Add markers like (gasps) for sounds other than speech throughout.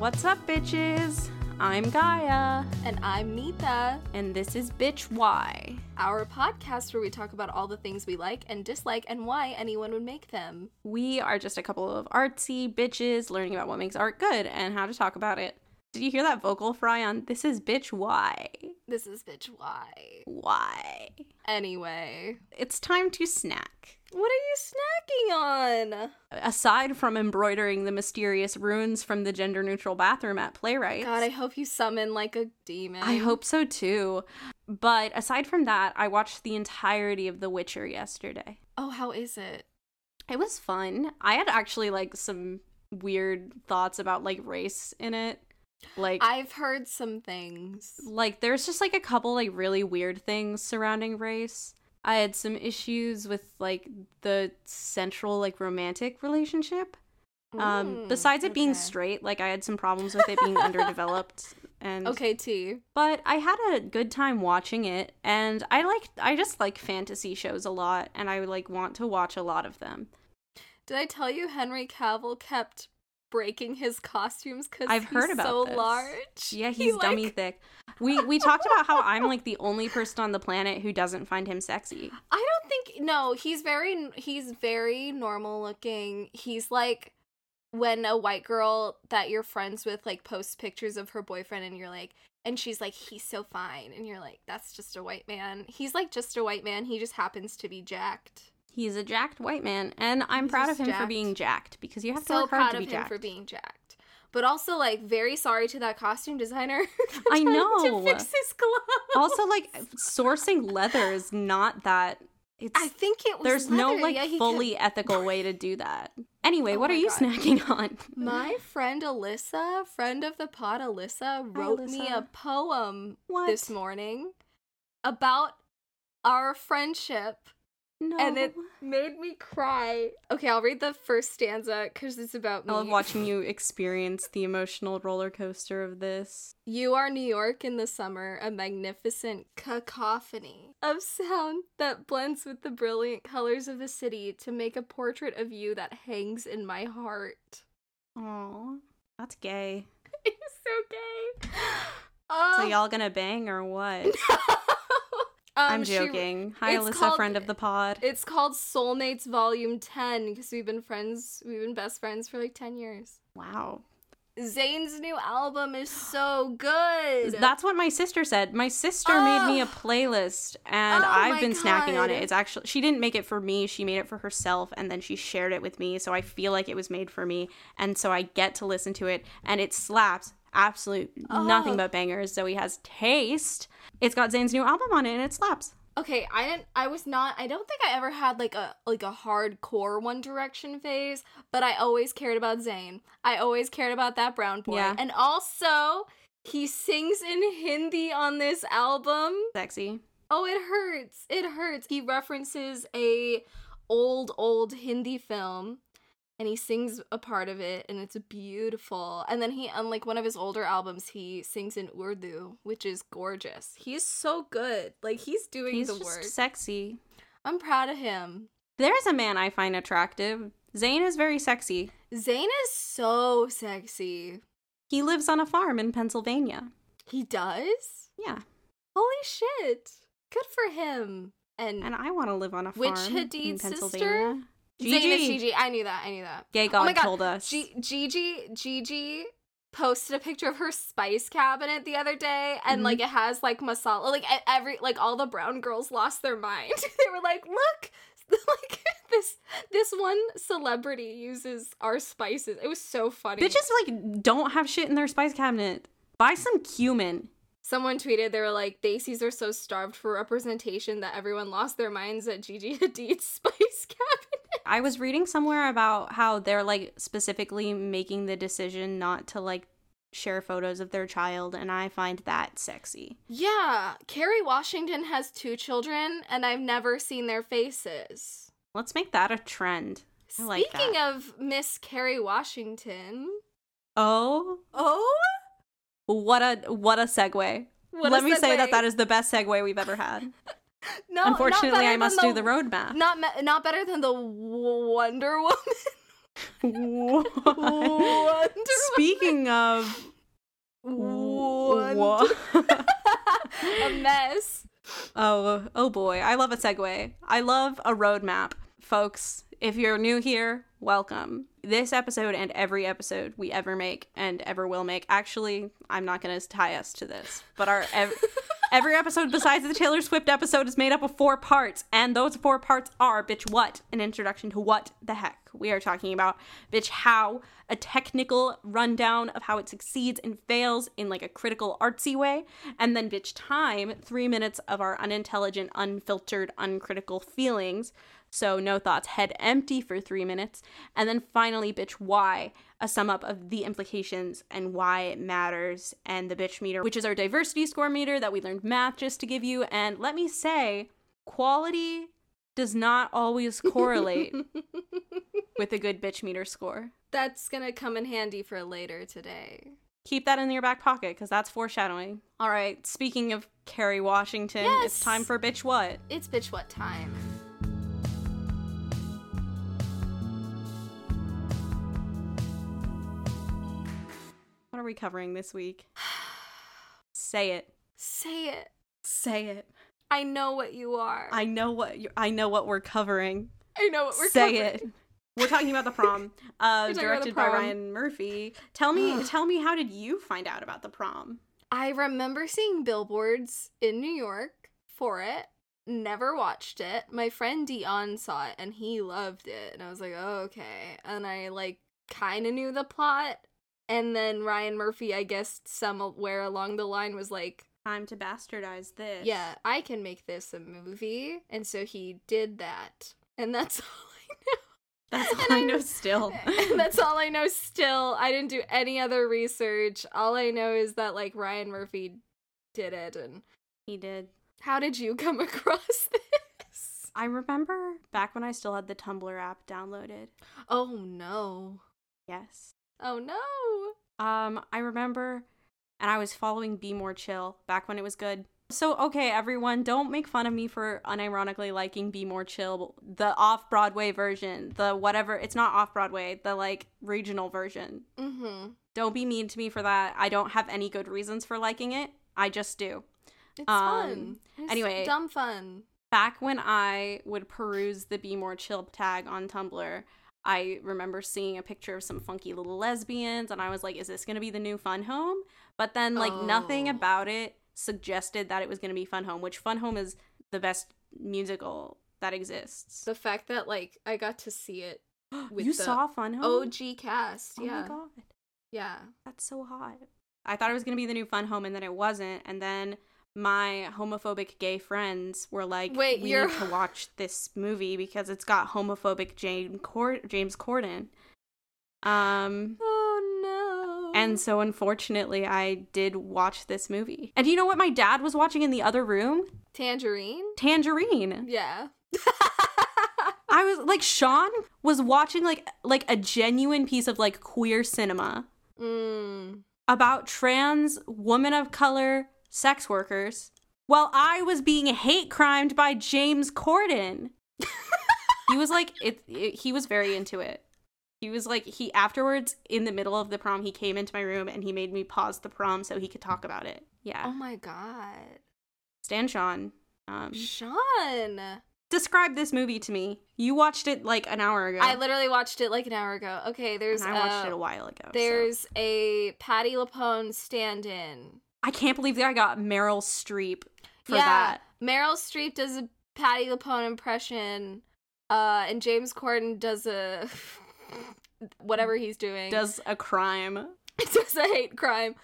What's up, bitches? I'm Gaia, And I'm Nita, and this is Bitch Why. our podcast where we talk about all the things we like and dislike and why anyone would make them. We are just a couple of artsy bitches learning about what makes art good and how to talk about it. Did you hear that vocal fry on This is Bitch Why? This is bitch why. Why? Anyway, It's time to snack. what are you snacking on? Aside from embroidering the mysterious runes from the gender neutral bathroom at Playwright. God, I hope you summon like a demon. I hope so too. But aside from that, I watched the entirety of The Witcher yesterday. Oh, how is it? It was fun. I had actually like some weird thoughts about like race in it. Like I've heard some things. like there's just like a couple like really weird things surrounding race. I had some issues with like the central like romantic relationship. Um Mm, besides it being straight, like I had some problems with it being (laughs) underdeveloped and Okay, T. but I had a good time watching it and I like I just like fantasy shows a lot and I like want to watch a lot of them. Did I tell you Henry Cavill kept breaking his costumes because I've he's heard about so this. large? Yeah, He, he's like- dummy thick. We we talked about how I'm like the only person on the planet who doesn't find him sexy. I don't think no, he's very he's very normal looking. He's like when a white girl that you're friends with like posts pictures of her boyfriend and you're like and she's like he's so fine and you're like that's just a white man. He's like just a white man. He just happens to be jacked. He's a jacked white man, and I'm He's proud of him for being jacked because you have to so work hard proud to of be him jacked. for being jacked. But also like very sorry to that costume designer. (laughs) I know. to fix his clothes. also, like (laughs) sourcing leather is not that. It's I think it was there's no like Yeah, fully ethical way to do that. Anyway, Oh what are you God. snacking on? My friend Alyssa, friend of the pod Alyssa, wrote me a poem What? this morning about our friendship no. and it made me cry. Okay, I'll read the first stanza because it's about me. I love watching you experience the emotional roller coaster of this. You are New York in the summer, a magnificent cacophony of sound that blends with the brilliant colors of the city to make a portrait of you that hangs in my heart. Oh, that's gay. (laughs) It's so gay. So Oh. y'all gonna bang or what? (laughs) Um, I'm she- joking. Hi, Alyssa, called- friend of the pod. it's called Soulmates Volume 10 because we've been friends, we've been best friends for like 10 years. Wow. Zayn's new album is so good. (gasps) That's what my sister said. My sister made me a Oh. playlist and Oh I've been snacking on it. It's actually she didn't make it for me. She made it for herself and then she shared it with me, so I feel like it was made for me and so I get to listen to it and it slaps. Absolute nothing Oh. but bangers. Zoe has taste. It's got Zayn's new album on it and it slaps. Okay, I didn't I was not I don't think I ever had like a like a hardcore One Direction phase, but I always cared about Zayn. I always cared about that brown boy. Yeah. And also he sings in Hindi on this album. Sexy. Oh, it hurts. It hurts. He references a old old Hindi film and he sings a part of it and it's beautiful. And then he on like one of his older albums he sings in Urdu, which is gorgeous. He's so good. Like he's doing He's the just work. sexy. I'm proud of him. There's a man I find attractive. Zayn is very sexy. Zayn is so sexy. He lives on a farm in Pennsylvania. He does? Yeah. Holy shit. Good for him. And, And I want to live on a farm Which in Hadid sister? Zayn is Gigi. Gigi. I knew that. I knew that. Gay Oh God my God, told us. G- Gigi Gigi posted a picture of her spice cabinet the other day and Mhm. like it has like masala like every like all the brown girls lost their mind (laughs) they were like look (laughs) like this this one celebrity uses our spices it was so funny Bitches like don't have shit in their spice cabinet. Buy some cumin. someone tweeted they were like Desis are so starved for representation that everyone lost their minds at Gigi (laughs) Hadid's spice cabinet I was reading somewhere about how they're like specifically making the decision not to like share photos of their child, and I find that sexy. yeah Kerry Washington has two children and I've never seen their faces Let's make that a trend. I like Speaking of Miss Kerry Washington, Oh, oh, what a what a segue. what Let a me say that that is the best segue we've ever had. (laughs) (laughs) no. Unfortunately, I must the- do the roadmap. Not me- not better than the Wonder Woman. (laughs) What? Speaking of Wonder (laughs) a mess. Oh, oh boy. I love a segue. I love a roadmap. Folks, if you're new here, welcome. This episode and every episode we ever make and ever will make. Actually, I'm not going to tie us to this, but our ev- (laughs) every episode besides the Taylor Swift episode is made up of four parts, and those four parts are bitch what, an introduction to what the heck we are talking about, bitch how, a technical rundown of how it succeeds and fails in like a critical artsy way, and then bitch time, 3 minutes of our unintelligent, unfiltered, uncritical feelings. So no thoughts, head empty for 3 minutes, and then finally bitch why, a sum up of the implications and why it matters, and the bitch meter, which is our diversity score meter that we learned math just to give you. And let me say, quality does not always correlate (laughs) with a good bitch meter score. That's gonna come in handy for later today. Keep that in your back pocket because that's foreshadowing. All right, speaking of Kerry Washington, it's time for bitch what? It's bitch what time. We covering this week? Say it. Say it. Say it. I know what you are. I know what you I know what we're covering. I know what we're Say covering. it. We're talking about the prom, (laughs) uh, about the directed by. Ryan Murphy. Tell me, Ugh. (sighs) tell me, how did you find out about the prom? I remember seeing billboards in New York for it. Never watched it. My friend Dion saw it and he loved it. And I was like, oh, okay. And I like kind of knew the plot. And then Ryan Murphy, I guess, somewhere along the line was like, Time to bastardize this. yeah, I can make this a movie. And so he did that. And that's (laughs) all I know. that's all And I know. Still, (laughs) that's all I know still. I didn't do any other research. All I know is that like Ryan Murphy did it and he did. how did you come (laughs) across this? I remember back when I still had the Tumblr app downloaded. Oh no. Yes. Oh no. Um, I remember, and I was following Be More Chill back when it was good. So, okay, everyone, don't make fun of me for unironically liking Be More Chill, the off Broadway version, the whatever, it's not off Broadway, the like regional version. Mm-hmm. Don't be mean to me for that. I don't have any good reasons for liking it. I just do. It's Um, fun. It's anyway. dumb fun. Back when I would peruse the Be More Chill tag on Tumblr, I remember seeing a picture of some funky little lesbians, and I was like, is this going to be the new Fun Home? But then, like, nothing Oh. about it suggested that it was going to be Fun Home, which Fun Home is the best musical that exists. The fact that like I got to see it (gasps) with you saw Fun Home? OG cast. Oh yeah. my god. Yeah. That's so hot. I thought it was going to be the new Fun Home, and then it wasn't. And then my homophobic gay friends were like, Wait, we you're- need to watch this movie because it's got homophobic James, Cord- James Corden. Um, Oh no. and so unfortunately, I did watch this movie. And do you know what my dad was watching in the other room? Tangerine? Tangerine. Yeah. (laughs) I was like, Sean was watching like like a genuine piece of like queer cinema. mm. about trans women of color sex workers while I was being hate crimed by James Corden. he was like it, it he was very into it. He was like he afterwards in the middle of the prom he came into my room and he made me pause the prom so he could talk about it. Yeah. Oh my god. Stan Sean. Um Sean. describe this movie to me. You watched it like an hour ago. I literally watched it like an hour ago. Okay, there's and I watched uh, it a while ago. so- There's a Patti LuPone stand-in. I can't believe that I got Meryl Streep for yeah, that. Meryl Streep does a Patti LuPone impression, uh, and James Corden does a (laughs) whatever he's doing. Does a crime. (laughs) does a hate crime,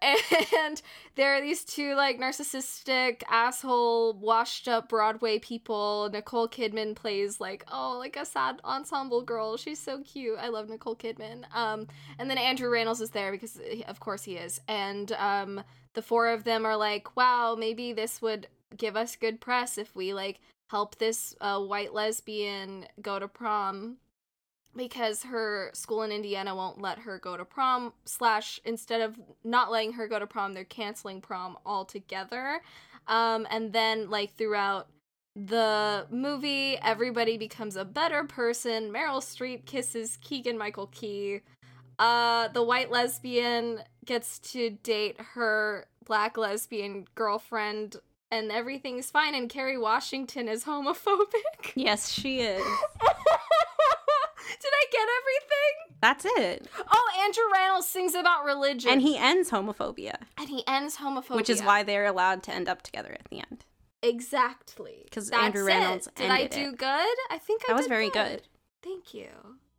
and there are these two like narcissistic asshole washed up Broadway people. Nicole Kidman plays like oh like a sad ensemble girl. She's so cute. I love Nicole Kidman. Um, and then Andrew Rannells is there because eh, of course he is. And um, the four of them are like, wow, maybe this would give us good press if we like help this uh, white lesbian go to prom because her school in Indiana won't let her go to prom slash instead of not letting her go to prom they're canceling prom altogether um and then like throughout the movie, everybody becomes a better person. Meryl Streep kisses Keegan Michael Key. Uh, the white lesbian gets to date her black lesbian girlfriend, and everything's fine. And Kerry Washington is homophobic. Yes, she is. (laughs) Did I get everything? That's it. Oh, Andrew Rannells sings about religion. And he ends homophobia, and he ends homophobia. which is why they're allowed to end up together at the end. Exactly. 'Cause That's Andrew Rannells it. Did I do it. good? I think I That was very good. Thank you.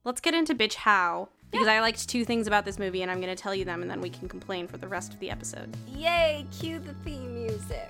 Let's get into Bitch How. Because I liked two things about this movie, and I'm going to tell you them, and then we can complain for the rest of the episode. Yay, cue the theme music.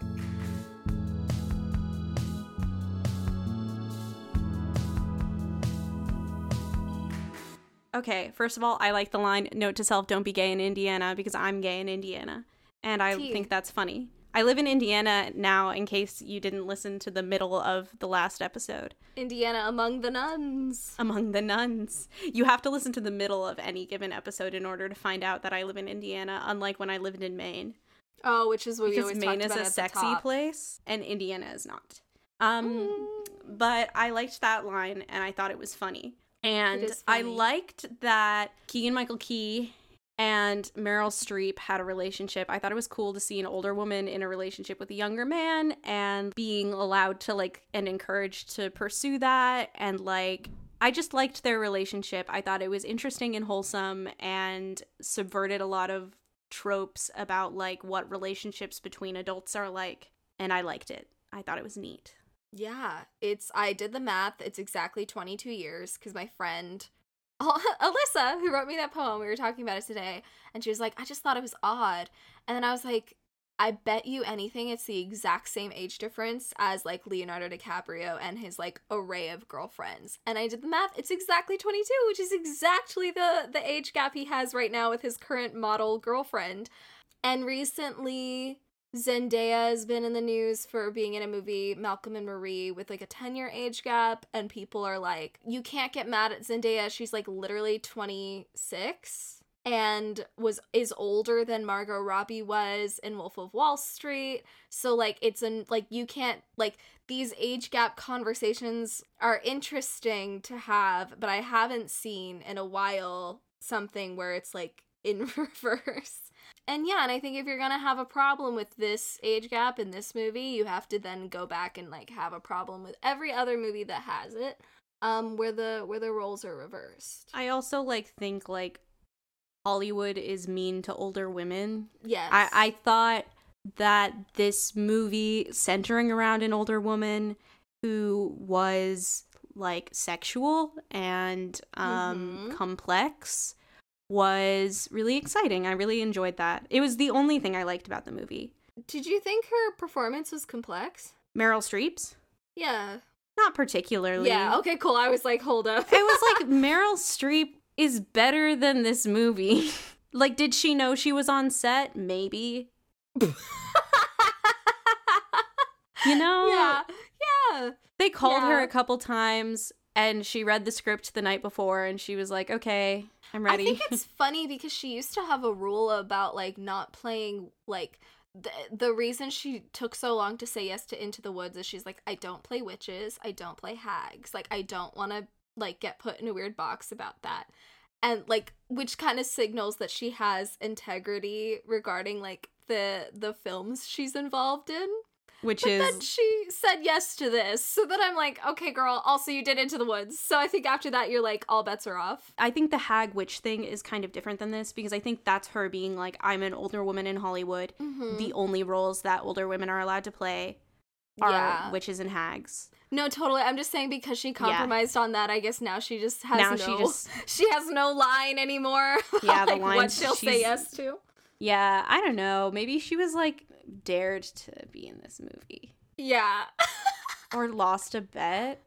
Okay, first of all, I like the line, note to self, don't be gay in Indiana, because I'm gay in Indiana. And I Tea. think that's funny. I live in Indiana now, in case you didn't listen to the middle of the last episode. Indiana among the nuns. Among the nuns. You have to listen to the middle of any given episode in order to find out that I live in Indiana, unlike when I lived in Maine. Oh, which is what we because always Maine is a sexy place and Indiana is not. Um, Mm. but I liked that line and I thought it was funny. And I liked that Keegan Michael Key and Meryl Streep had a relationship. I thought it was cool to see an older woman in a relationship with a younger man and being allowed to like and encouraged to pursue that and like I just liked their relationship. I thought it was interesting and wholesome and subverted a lot of tropes about like what relationships between adults are like and I liked it. I thought it was neat. Yeah, it's I did the math. It's exactly 22 years because my friend (laughs) Alyssa, who wrote me that poem, we were talking about it today, and she was like, "I just thought it was odd," and then I was like, "I bet you anything, it's the exact same age difference as like Leonardo DiCaprio and his like array of girlfriends." And I did the math. It's exactly 22, which is exactly the the age gap he has right now with his current model girlfriend. And recently, Zendaya has been in the news for being in a movie, Malcolm and Marie, with like a 10 year age gap. And people are like, you can't get mad at Zendaya. She's like literally 26 and was is older than Margot Robbie was in Wolf of Wall Street. So like it's an like you can't like these age gap conversations are interesting to have, but I haven't seen in a while something where it's like in (laughs) reverse. And yeah, and I think if you're gonna have a problem with this age gap in this movie, you have to then go back and like have a problem with every other movie that has it, um, where the where the roles are reversed. I also like think like Hollywood is mean to older women. Yes, I, I thought that this movie centering around an older woman who was like sexual and um Mhm. complex was really exciting. I really enjoyed that. It was the only thing I liked about the movie. Did you think her performance was complex? Meryl Streep's? Yeah. Not particularly. Yeah. Okay. Cool. I was like, hold up. it was like (laughs) Meryl Streep is better than this movie. (laughs) like, did she know she was on set? Maybe. (laughs) You know? yeah. Yeah. They called her a couple times and she read the script the night before and she was like, okay, I'm ready. I think it's (laughs) funny because she used to have a rule about like not playing like the the reason she took so long to say yes to Into the Woods is she's like I don't play witches, I don't play hags, like I don't want to like get put in a weird box about that. And like which kind of signals that she has integrity regarding like the the films she's involved in. Which But is then she said yes to this. So then I'm like, okay, girl, also you did Into the Woods. So I think after that, you're like, all bets are off. I think the hag witch thing is kind of different than this because I think that's her being like, I'm an older woman in Hollywood. Mm-hmm. The only roles that older women are allowed to play are Yeah. witches and hags. No, totally. I'm just saying because she compromised on that, I guess now she just has now no she just (laughs) she has no line anymore. Yeah, (laughs) the like what she'll say yes to. Yeah, I don't know. Maybe she was like dared to be in this movie Yeah. (laughs) or lost a bet.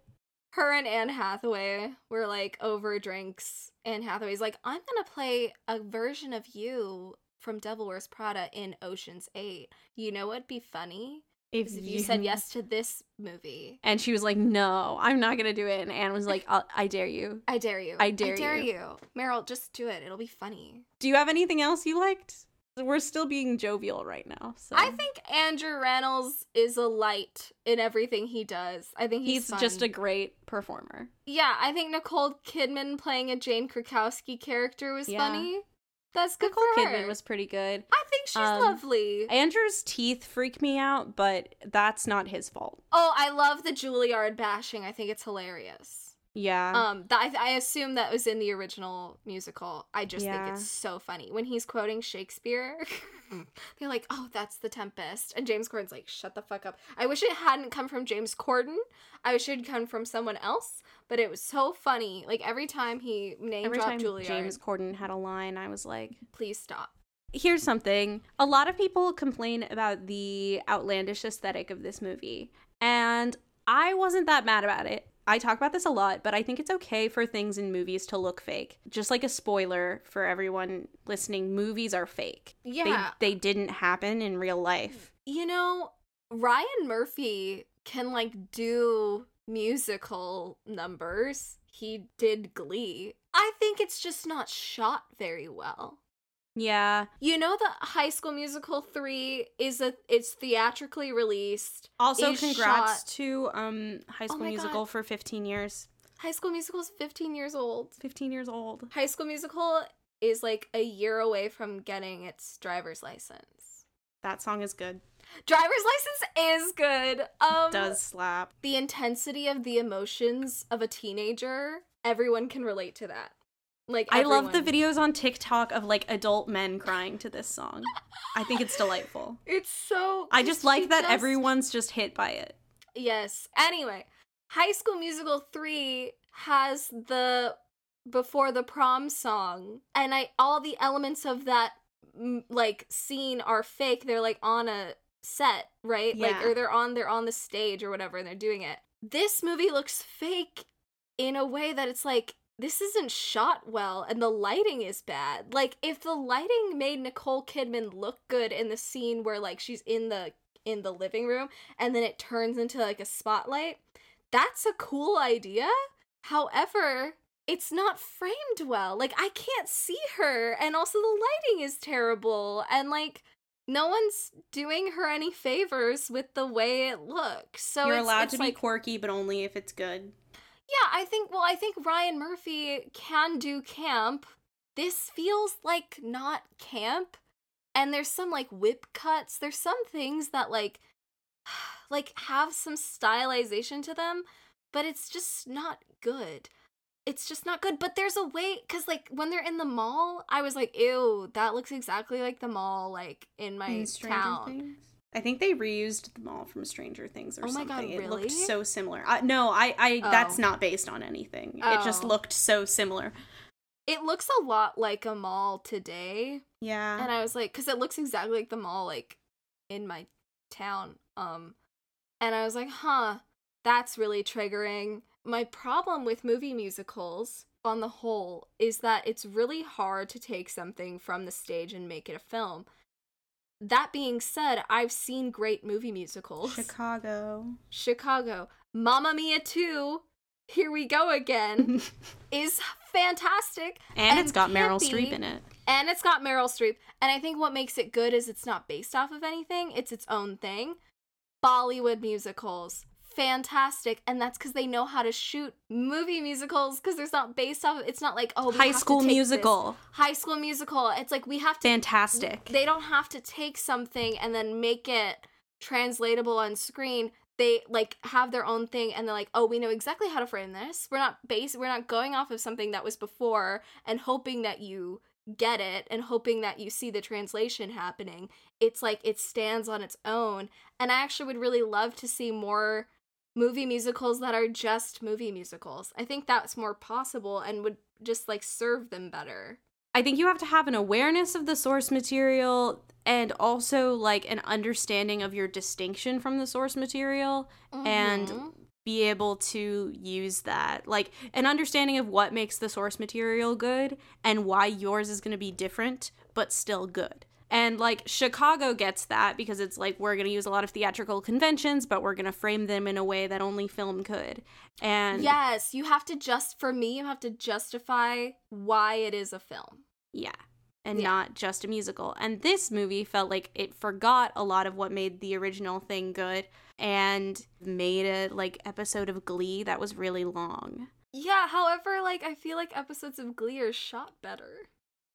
Her and Anne Hathaway were like over drinks. Anne Hathaway's like, I'm gonna play a version of you from Devil Wears Prada in Ocean's Eight. You know what'd be funny? If if you said yes to this movie. And she was like, "No, I'm not gonna do it." And Anne was like, "I dare you." I dare you. I dare I dare you. you. Meryl, just do it. It'll be funny. Do you have anything else you liked? We're still being jovial right now. So I think Andrew Rannells is a light in everything he does. I think he's, he's just a great performer. yeah. I think Nicole Kidman playing a Jane Krakowski character was Yeah. funny. That's good Nicole for her. Kidman was pretty good. I think she's Um, lovely. Andrew's teeth freak me out, but that's not his fault. oh, I love the Juilliard bashing. I think it's hilarious. Yeah. Um, that I, I assume that was in the original musical. I just Yeah. think it's so funny when he's quoting Shakespeare. (laughs) they're like, "Oh, that's the Tempest," and James Corden's like, "Shut the fuck up." I wish it hadn't come from James Corden. I wish it had come from someone else. But it was so funny. Like every time he name Every dropped time Juilliard, James Corden had a line, I was like, please stop. here's something. A lot of people complain about the outlandish aesthetic of this movie, and I wasn't that mad about it. I talk about this a lot, but I think it's okay for things in movies to look fake. Just like a spoiler for everyone listening, movies are fake. Yeah, They, they didn't happen in real life. you know, Ryan Murphy can like do musical numbers. He did Glee. I think it's just not shot very well. Yeah. You know the High School Musical 3 is a it's theatrically released. Also, congrats shot- to um High School my Musical God. for 15 years. High School Musical is 15 years old. 15 years old. High School Musical is like a year away from getting its driver's license. That song is good. Driver's license is good. Um Does slap. the intensity of the emotions of a teenager, everyone can relate to that. Like I love the videos on TikTok of like adult men crying to this song. I think it's delightful. (laughs) It's so I just like that just- everyone's just hit by it. Yes. Anyway, High School Musical 3 has the before the prom song and I all the elements of that like scene are fake. They're like on a set, right? Like Yeah. or they're on they're on the stage or whatever and they're doing it. This movie looks fake in a way that it's like this isn't shot well and the lighting is bad. Like if the lighting made Nicole Kidman look good in the scene where like she's in the in the living room and then it turns into like a spotlight, that's a cool idea. However, it's not framed well. Like I can't see her and also the lighting is terrible and like no one's doing her any favors with the way it looks. So You're it's- allowed it's to be quirky, but only if it's good. Yeah, I think well, I think Ryan Murphy can do camp. This feels like not camp. And there's some like whip cuts. There's some things that like (sighs) like have some stylization to them, but it's just not good. It's just not good. But there's a way cuz like when they're in the mall, I was like, "Ew, that looks exactly like the mall like in my In town." Things? I think they reused them all from Stranger Things or Oh my something. God, It looked so similar. I, no, I, I that's Oh. not based on anything. It just Oh. looked so similar. It looks a lot like a mall today. Yeah. and I was like, because it looks exactly like the mall, like in my town. Um, and I was like, huh, that's really triggering. My problem with movie musicals, on the whole, is that it's really hard to take something from the stage and make it a film. That being said, I've seen great movie musicals. Chicago. Chicago, Mamma Mia 2, Here We Go Again, (laughs) is fantastic. and it's got Meryl campy, Streep in it. And it's got Meryl Streep. And I think what makes it good is it's not based off of anything, it's its own thing. Bollywood musicals, fantastic. And that's because they know how to shoot movie musicals because there's not based off of it's not like, oh, High School take this. Musical. High School Musical. It's like we have to Fantastic. they don't have to take something and then make it translatable on screen they like have their own thing and they're like oh we know exactly how to frame this we're not base we're not going off of something that was before and hoping that you get it and hoping that you see the translation happening it's like it stands on its own and i actually would really love to see more movie musicals that are just movie musicals i think that's more possible and would just like serve them better I think you have to have an awareness of the source material and also like an understanding of your distinction from the source material and Mhm. be able to use that. Like an understanding of what makes the source material good and why yours is going to be different but still good. And like Chicago gets that because it's like we're going to use a lot of theatrical conventions but we're going to frame them in a way that only film could. And Yes, you have to just for me, you have to justify why it is a film. Yeah. and Yeah. not just a musical. And this movie felt like it forgot a lot of what made the original thing good and made a like episode of Glee that was really long. Yeah, however, like I feel like episodes of Glee are shot better.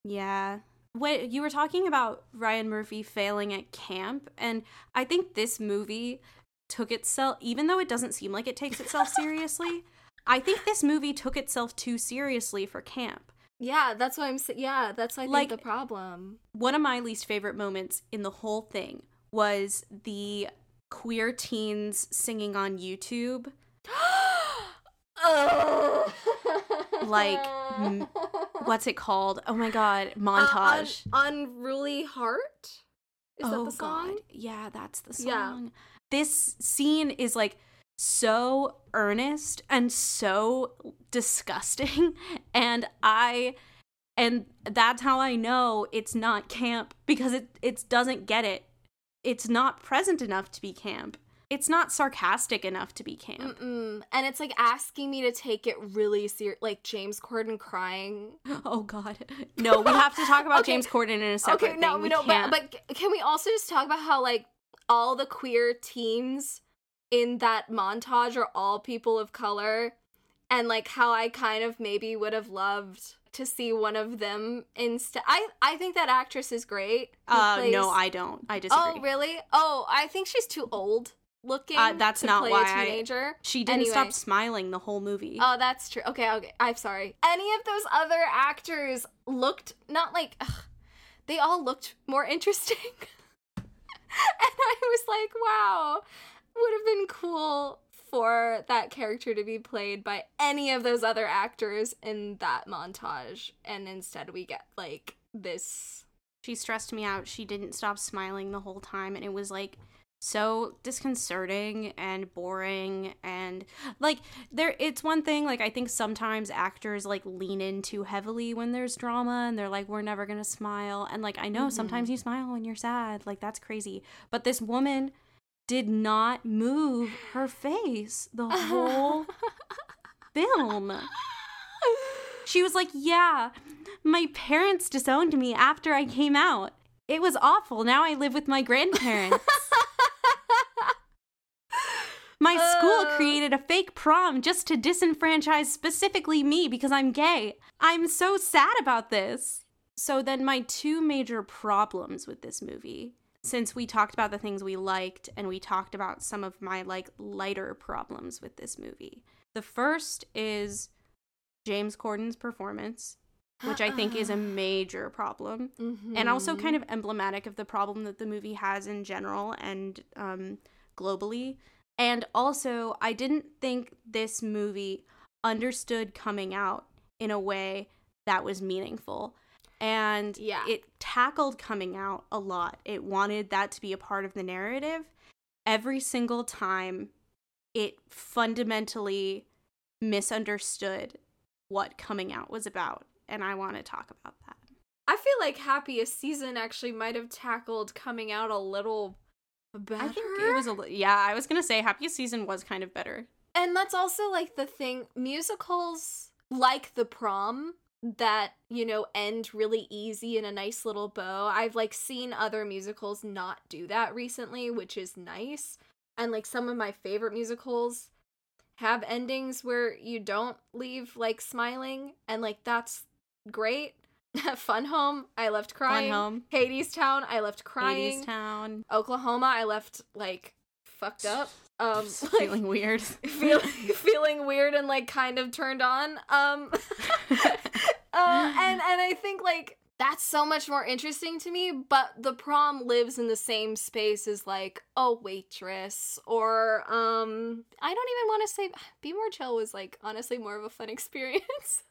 Yeah. What you were talking about Ryan Murphy failing at camp and I think this movie took itself even though it doesn't seem like it takes itself (laughs) seriously, I think this movie took itself too seriously for camp. Yeah, that's what I'm saying. Yeah, that's I think Like- the problem. One of my least favorite moments in the whole thing was the queer teens singing on YouTube. (gasps) (gasps) oh. Like, m- (laughs) What's it called? Oh my god, montage. Uh, un- Unruly Heart? Is that the song? Oh, God. Yeah, that's the song. Yeah. This scene is like so earnest and so disgusting (laughs) and I and that's how I know it's not camp because it it doesn't get it. It's not present enough to be camp. It's not sarcastic enough to be camp. Mm-mm. And it's like asking me to take it really serious, like James Corden crying. (laughs) Oh god. No, we have to talk about (laughs) Okay. James Corden in a separate okay, no, thing. we We don't. But, but can we also just talk about how like all the queer teens in that montage are all people of color, and like how I kind of maybe would have loved to see one of them instead. I I think that actress is great. uh plays- no, I don't. I disagree. Oh really? Oh, I think she's too old looking. Uh, that's not why a I- teenager. She didn't stop smiling the whole movie. Oh, that's true. Okay, okay. I'm sorry. Any of those other actors looked not like ugh, they all looked more interesting. (laughs) and I was like, wow, would have been cool for that character to be played by any of those other actors in that montage. And instead we get like this she stressed me out. She didn't stop smiling the whole time and it was like so disconcerting and boring and like there it's one thing like I think sometimes actors like lean in too heavily when there's drama and they're like we're never going to smile and like I know Mhm. sometimes you smile when you're sad. Like that's crazy. But this woman did not move her face the whole film. She was like, Yeah, my parents disowned me after I came out. It was awful. Now I live with my grandparents. My school Uh. created a fake prom just to disenfranchise specifically me because I'm gay. I'm so sad about this. So, then my two major problems with this movie, since we talked about the things we liked and we talked about some of my like lighter problems with this movie. The first is James Corden's performance, which I think is a (gasps) major problem and also Mm-hmm. kind of emblematic of the problem that the movie has in general and um, globally. And also, I didn't think this movie understood coming out in a way that was meaningful. And Yeah. it tackled coming out a lot. It wanted that to be a part of the narrative. Every single time, it fundamentally misunderstood what coming out was about. And I want to talk about that. I feel like Happiest Season actually might have tackled coming out a little better. I think it was a yeah. I was gonna say happiest season was kind of better. and that's also like the thing musicals like the prom that you know end really easy in a nice little bow i've like seen other musicals not do that recently which is nice and like some of my favorite musicals have endings where you don't leave like smiling and like that's great (laughs) fun home i left crying Home. hadestown i left crying Hadestown. oklahoma i left like fucked up (laughs) um like, feeling weird. (laughs) feeling feeling weird and like kind of turned on um uh and and i think like that's so much more interesting to me but the prom lives in the same space as like a waitress or um i don't even want to say (sighs) be more chill was like honestly more of a fun experience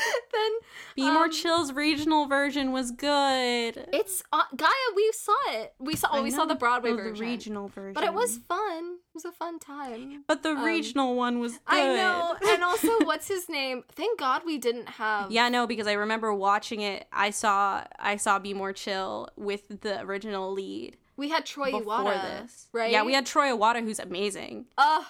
(laughs) than Be More Um, Chill's regional version was good. it's uh, gaia we saw it we saw oh, we saw the broadway Oh, version the regional version. but it was fun it was a fun time But the um, regional one was good. I know. (laughs) And also, what's his name? Thank God we didn't have. yeah, no, because I remember watching it. I saw I saw Be More Chill with the original lead We had Troy before Iwata, this. right? Yeah, we had Troy Iwata, who's amazing. Oh,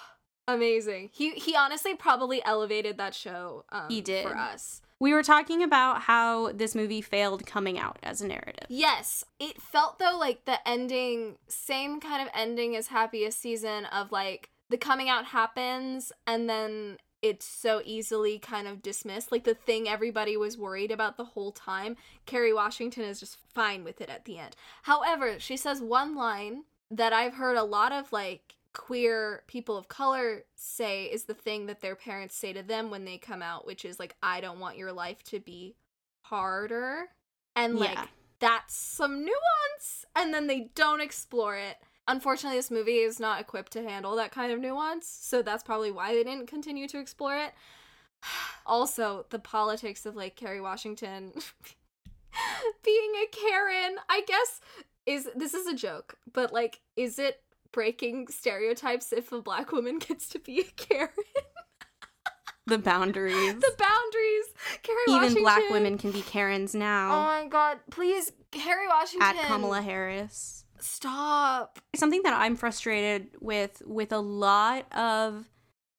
amazing. He he honestly probably elevated that show. Um, He did. for us. We were talking about how this movie failed coming out as a narrative. Yes. It felt though like the ending, same kind of ending as Happiest Season of like the coming out happens and then it's so easily kind of dismissed. Like the thing everybody was worried about the whole time. Kerry Washington is just fine with it at the end. However, she says one line that I've heard a lot of like queer people of color say is the thing that their parents say to them when they come out, which is like, I don't want your life to be harder. And like, Yeah. that's some nuance. And then they don't explore it. Unfortunately, this movie is not equipped to handle that kind of nuance, so that's probably why they didn't continue to explore it. (sighs) Also, the politics of like Kerry Washington (laughs) being a Karen, I guess is this is a joke, but like is it breaking stereotypes if a black woman (laughs) gets to be a Karen? (laughs) The boundaries. the boundaries. Kerry Even Washington. black women can be Karens now. Oh my god, please Kerry Washington. at Kamala Harris. Stop. Something that I'm frustrated with with a lot of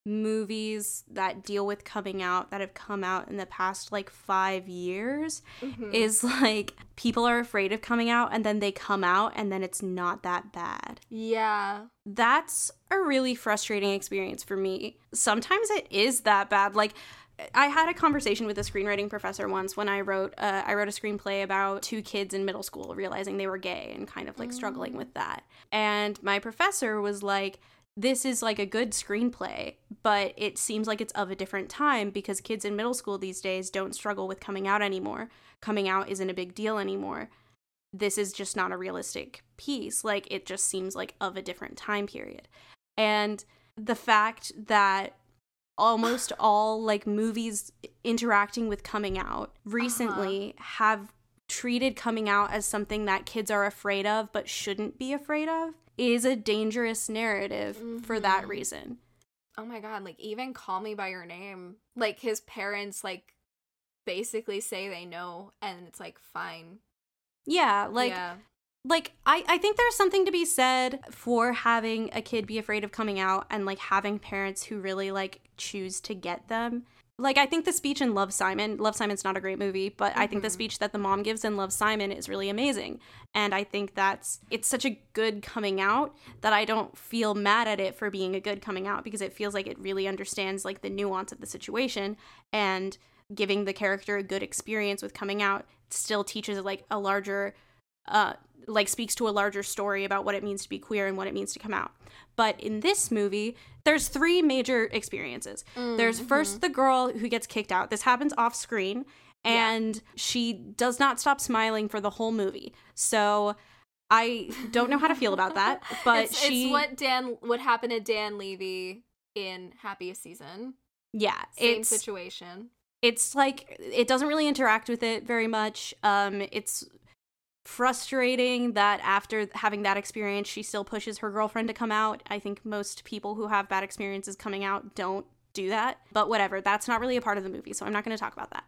movies that deal with coming out that have come out in the past like 5 years Mhm. is like people are afraid of coming out and then they come out and then it's not that bad. yeah. That's a really frustrating experience for me. Sometimes it is that bad. Like I had a conversation with a screenwriting professor once when I wrote uh, I wrote a screenplay about two kids in middle school realizing they were gay and kind of like struggling with that. And my professor was like this is like a good screenplay, but it seems like it's of a different time because kids in middle school these days don't struggle with coming out anymore. Coming out isn't a big deal anymore. This is just not a realistic piece. Like it just seems like of a different time period. And the fact that almost (sighs) all like movies interacting with coming out recently uh-huh. have treated coming out as something that kids are afraid of but shouldn't be afraid of is a dangerous narrative for that Mhm. reason. Oh my god, like even call me by your name. Like his parents like basically say they know and it's like fine. Yeah, like yeah. like I, I think there's something to be said for having a kid be afraid of coming out and like having parents who really like choose to get them like i think the speech in love simon love simon's not a great movie but i think the Mhm. speech that the mom gives in love simon is really amazing and i think that's it's such a good coming out that i don't feel mad at it for being a good coming out because it feels like it really understands like the nuance of the situation and giving the character a good experience with coming out still teaches like a larger uh like speaks to a larger story about what it means to be queer and what it means to come out. But in this movie, there's three major experiences. There's Mm-hmm. first the girl who gets kicked out. This happens off screen Yeah. and she does not stop smiling for the whole movie. So I don't know how to feel about that, (laughs) but it's, she it's what Dan what happened to Dan Levy in Happiest Season. yeah, Same situation. it's like it doesn't really interact with it very much. Um, it's frustrating that after having that experience, she still pushes her girlfriend to come out. I think most people who have bad experiences coming out don't do that, but whatever. That's not really a part of the movie, so I'm not going to talk about that.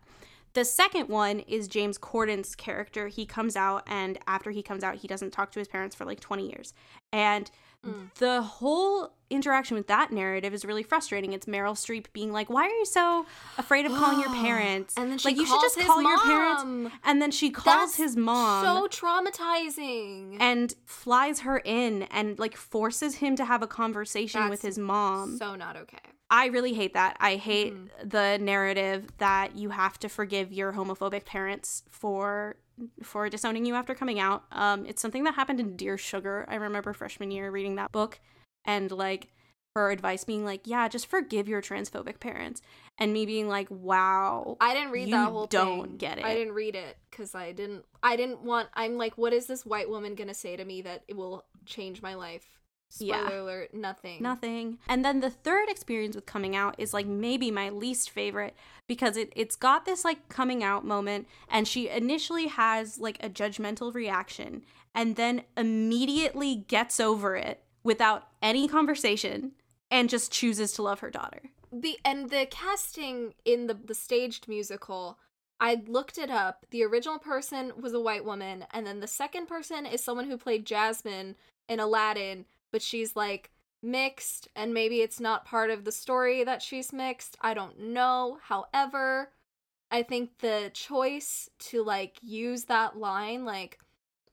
The second one is James Corden's character. He comes out, and after he comes out, he doesn't talk to his parents for like 20 years. And Mm. the whole interaction with that narrative is really frustrating. It's Meryl Streep being like, "Why are you so afraid of calling your (gasps) parents?" And then she like you should just his call your parents. And then she calls That's his mom So traumatizing. and flies her in and like forces him to have a conversation with his mom. so not okay. I really hate that. I hate Mhm. the narrative that you have to forgive your homophobic parents for for disowning you after coming out. Um, it's something that happened in Dear Sugar. I remember freshman year reading that book and like her advice being like, "Yeah, just forgive your transphobic parents," and me being like, "Wow, I didn't read that whole don't thing. get I didn't read it because I didn't. I didn't want. I'm like, what is this white woman gonna say to me that it will change my life? Spoiler Yeah. alert: nothing. Nothing. And then the third experience with coming out is like maybe my least favorite because it, it's got this like coming out moment and she initially has like a judgmental reaction and then immediately gets over it without any conversation and just chooses to love her daughter. the and the casting in the the staged musical i looked it up the original person was a white woman and then the second person is someone who played jasmine in aladdin but she's like mixed and maybe it's not part of the story that she's mixed. I don't know. However I think the choice to like use that line, like,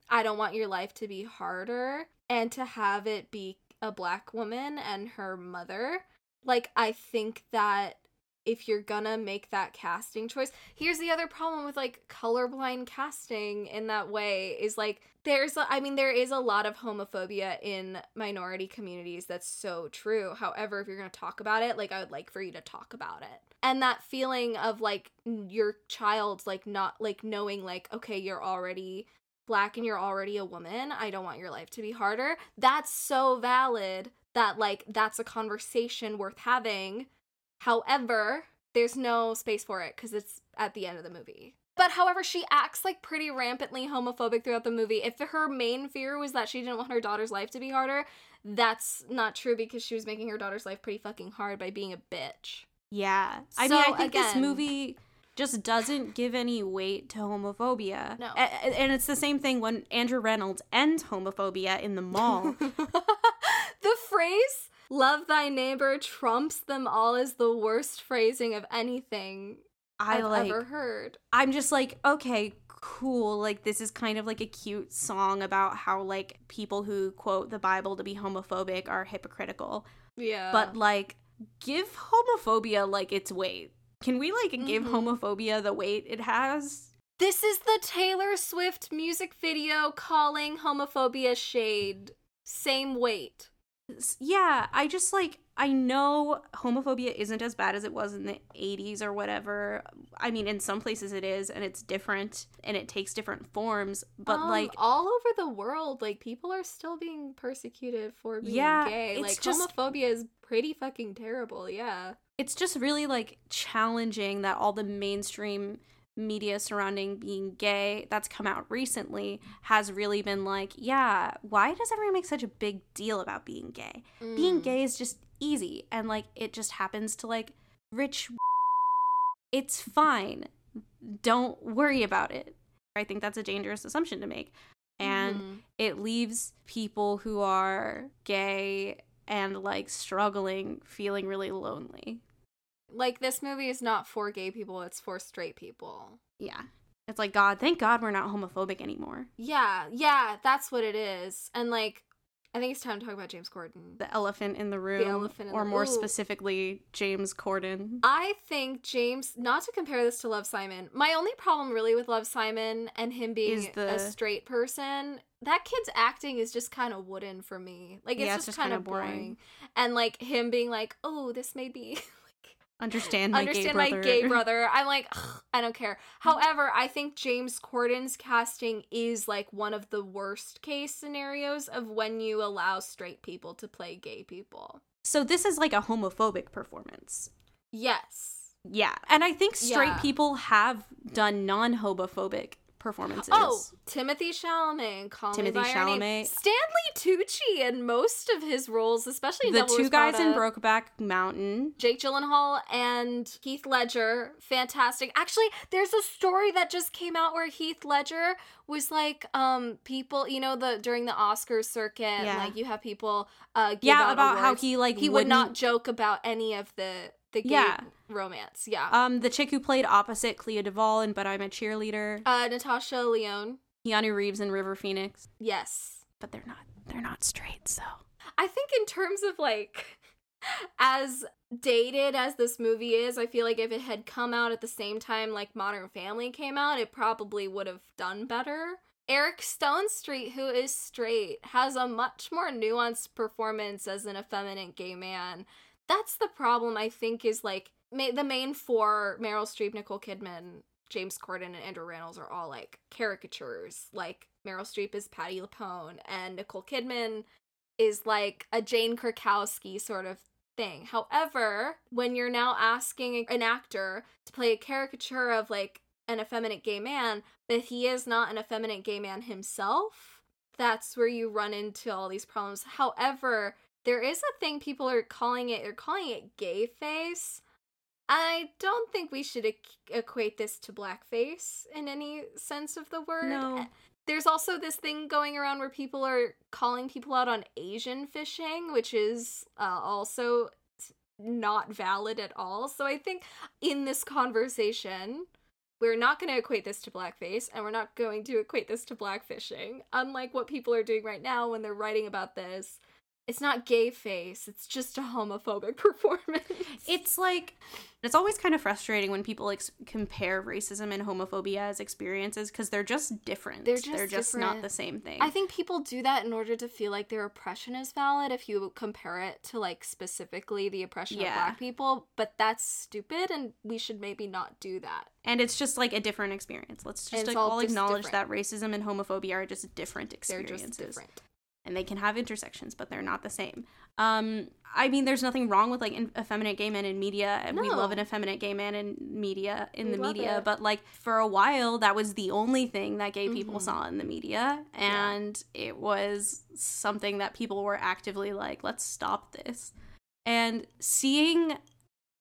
I don't want your life to be harder, and to have it be a black woman and her mother, like, I think that if you're gonna make that casting choice. Here's the other problem with like colorblind casting in that way is like there's i mean there is a lot of homophobia in minority communities. That's so true. However if you're gonna talk about it like i would like for you to talk about it. And that feeling of like your child like not like knowing like okay you're already black and you're already a woman i don't want your life to be harder. That's so valid that like that's a conversation worth having However, there's no space for it because it's at the end of the movie. But however, she acts like pretty rampantly homophobic throughout the movie. If her main fear was that she didn't want her daughter's life to be harder, that's not true because she was making her daughter's life pretty fucking hard by being a bitch. Yeah. I So, mean, I think again- this movie just doesn't give any weight to homophobia. No. A- a- and it's the same thing when Andrew Reynolds ends homophobia in the mall. (laughs) the phrase love thy neighbor trumps them all is the worst phrasing of anything I I've like ever heard. I'm just like, okay, cool. Like this is kind of like a cute song about how like people who quote the Bible to be homophobic are hypocritical. Yeah. But like give homophobia like its weight. Can we like give Mhm. homophobia the weight it has? This is the Taylor Swift music video calling homophobia shade. Same weight. Yeah, I just like I know homophobia isn't as bad as it was in the 80s or whatever. I mean, in some places it is and it's different and it takes different forms, but Um, like all over the world, like people are still being persecuted for being Yeah, gay. it's Like just- homophobia is pretty fucking terrible. Yeah. it's just really like challenging that all the mainstream media surrounding being gay that's come out recently has really been like, yeah, why does everyone make such a big deal about being gay? Being Mm. gay is just easy and like it just happens to like rich (laughs) it's fine. Don't worry about it. I think that's a dangerous assumption to make. And Mhm. it leaves people who are gay and like struggling feeling really lonely. Like this movie is not for gay people; it's for straight people. Yeah. It's like, God, thank God we're not homophobic anymore. Yeah, yeah, that's what it is. And like, I think it's time to talk about James Corden. The elephant in the room. elephant in or the- more specifically, James Corden. I think James, not to compare this to Love Simon, my only problem really with Love Simon and him being the- a straight person, that kid's acting is just kind of wooden for me. Like it's Yeah, it's just, just kind kinda boring. boring. And like him being like, "Oh, this may like (laughs) Understand my understand gay my brother. gay (laughs) brother." I'm like, "Ugh, I don't care. However, I think James Corden's casting is like one of the worst case scenarios of when you allow straight people to play gay people. so this is like a homophobic performance. Yes. Yeah. And I think straight Yeah. people have done non homophobic performances. Oh, Timothy Chalamet, Call Timothy Me by Your Name. Chalamet. Stanley Tucci in most of his roles, especially the two guys in Brokeback Mountain. Jake Gyllenhaal and Heath Ledger, fantastic. Actually, there's a story that just came out where Heath Ledger was like, um, people, you know, the during the Oscars circuit, Yeah. like you have people, uh, give Yeah, out about how he like he wouldn't- joke about any of the the gay Yeah. romance. Yeah. Um, the chick who played opposite Clea DuVall in But I'm a Cheerleader. Uh, Natasha Lyonne. Keanu Reeves in River Phoenix. Yes. But they're not. They're not straight. So I think in terms of like as dated as this movie is, I feel like if it had come out at the same time like Modern Family came out, it probably would have done better. Eric Stonestreet, who is straight, has a much more nuanced performance as an effeminate gay man. That's the problem, I think, is like ma- the main four Meryl Streep, Nicole Kidman, James Corden, and Andrew Reynolds are all like caricatures. Like Meryl Streep is Patti LuPone, and Nicole Kidman is like a Jane Krakowski sort of thing. However, when you're now asking an actor to play a caricature of like an effeminate gay man, but he is not an effeminate gay man himself, that's where you run into all these problems. However, there is a thing people are calling it, they're calling it gay face. I don't think we should equate this to blackface in any sense of the word. No. There's also this thing going around where people are calling people out on Asian fishing, which is uh, also not valid at all. So I think in this conversation, we're not going to equate this to blackface and we're not going to equate this to blackfishing. Unlike what people are doing right now when they're writing about this. It's not gay face, it's just a homophobic (laughs) performance. It's like it's always kind of frustrating when people ex- compare racism and homophobia as experiences because they're just different. They're just not different. the same thing. I think people do that in order to feel like their oppression is valid if you compare it to like specifically the oppression of black people, but that's stupid and we should maybe not do that. and it's just like a different experience. Let's just like, all all just acknowledge different. that racism and homophobia are just different They're experiences. just different. And they can have intersections, but they're not the same. Um, I mean, there's nothing wrong with like in- effeminate gay men in media, and we love an effeminate gay man in media in We the media. it. But like for a while, that was the only thing that gay people Mhm. saw in the media, Yeah. and it was something that people were actively like, let's stop this. And seeing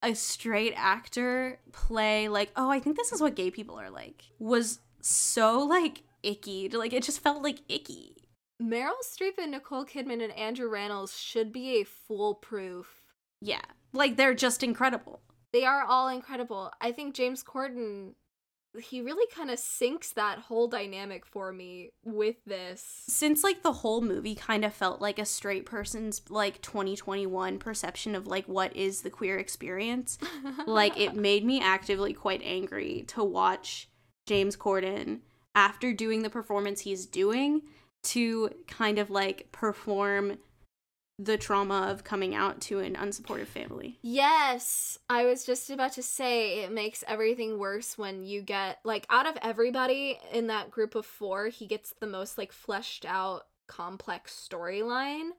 a straight actor play like, oh, I think this is what gay people are like, was so like icky. Like it just felt like icky. Meryl Streep and Nicole Kidman and Andrew Rannells should be a foolproof. Yeah. Like they're just incredible. They are all incredible. I think James Corden he really kind of sinks that whole dynamic for me with this. Since like the whole movie kind of felt like a straight person's like 2021 perception of like what is the queer experience, (laughs) like it made me actively quite angry to watch James Corden after doing the performance he's doing to kind of like perform the trauma of coming out to an unsupportive family. Yes, I was just about to say it makes everything worse when you get like out of everybody in that group of 4, he gets the most like fleshed out complex storyline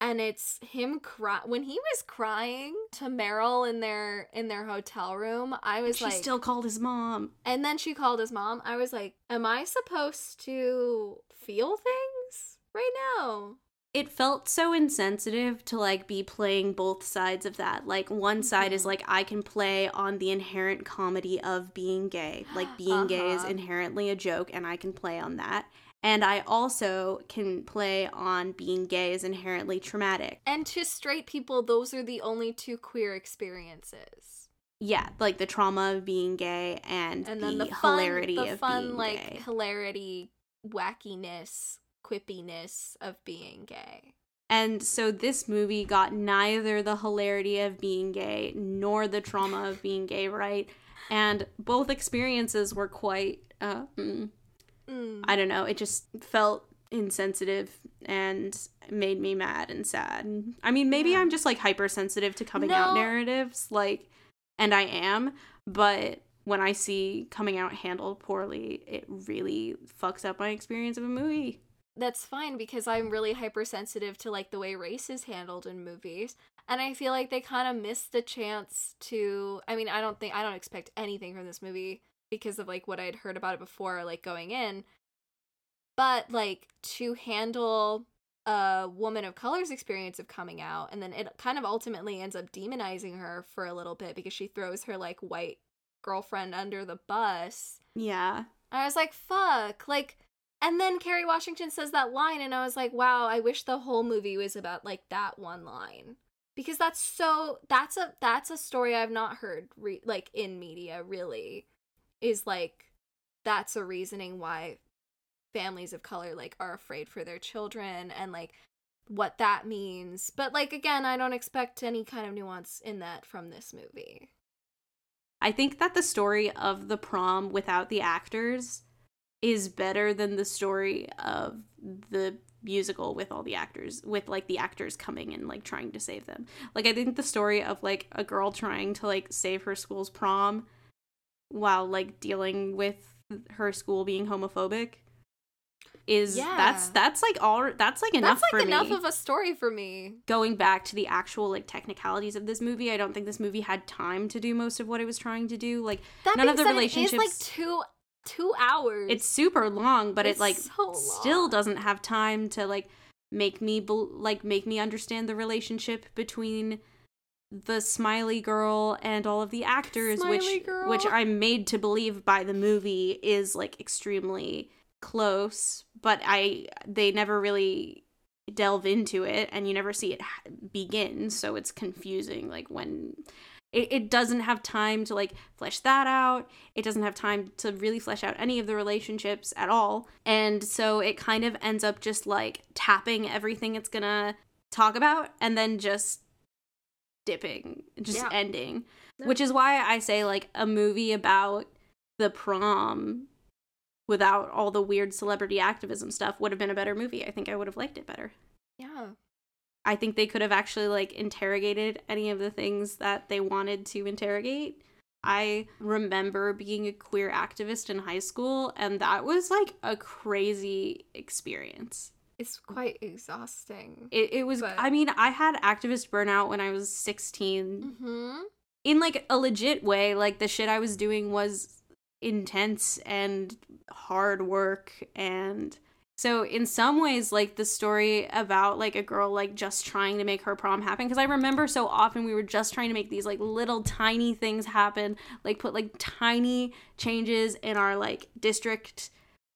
and it's him cry when he was crying to Meryl in their in their hotel room. I was She like she still called his mom. and then she called his mom. I was like, am I supposed to feel things right now? it felt so insensitive to like be playing both sides of that. Like one side is Mhm. like I can play on the inherent comedy of being gay. Like being gay is Uh-huh. inherently a joke and I can play on that. And I also can play on being gay is inherently traumatic. And to straight people, those are the only two queer experiences. Yeah, like the trauma of being gay and, and the, then the fun, hilarity the of fun being like gay. hilarity, wackiness, quippiness of being gay. And so this movie got neither the hilarity of being gay nor the trauma of being gay right. And both experiences were quite, uh, mm. I don't know, it just felt insensitive and made me mad and sad. I mean, maybe Yeah. I'm just like hypersensitive to coming out narratives, like, and I am, but when I see coming out handled poorly, it really fucks up my experience of a movie. That's fine because I'm really hypersensitive to like the way race is handled in movies. And I feel like they kind of missed the chance to I mean, I don't think I don't expect anything from this movie because of like what I'd heard about it before like going in. But like to handle a woman of color's experience of coming out and then it kind of ultimately ends up demonizing her for a little bit because she throws her like white girlfriend under the bus. Yeah. I was like, fuck. Like, and then Kerry Washington says that line, and I was like, wow, I wish the whole movie was about like that one line. Because that's so that's a that's a story I've not heard re- like in media really is like that's a reasoning why families of color like are afraid for their children and like what that means. But like again, I don't expect any kind of nuance in that from this movie. I think that the story of the prom without the actors is better than the story of the musical with all the actors with like the actors coming and like trying to save them. Like I think the story of like a girl trying to like save her school's prom while like dealing with her school being homophobic is Yeah. that's that's like all that's like enough That's like enough me of a story for me. going back to the actual like technicalities of this movie, I don't think this movie had time to do most of what it was trying to do. Like That none of the is like relationships two two hours. it's super long, but It's it like so still doesn't have time to like make me bel like make me understand the relationship between the smiley girl and all of the actors Smiley which girl. which I'm made to believe by the movie is like extremely close, but I they never really delve into it and you never see it begin, so it's confusing like when it, it doesn't have time to like flesh that out it doesn't have time to really flesh out any of the relationships at all and so it kind of ends up just like tapping everything it's gonna talk about and then just dipping just Yeah. ending Yeah. which is why i say like a movie about the prom without all the weird celebrity activism stuff would have been a better movie i think i would have liked it better Yeah. I think they could have actually like interrogated any of the things that they wanted to interrogate. I remember being a queer activist in high school, and that was like a crazy experience. It's quite exhausting. It, it was, But- I mean, I had activist burnout when I was 16 Mm-hmm. in like a legit way. Like the shit I was doing was intense and hard work and so in some ways like the story about like a girl like just trying to make her prom happen because i remember so often we were just trying to make these like little tiny things happen like put like tiny changes in our like district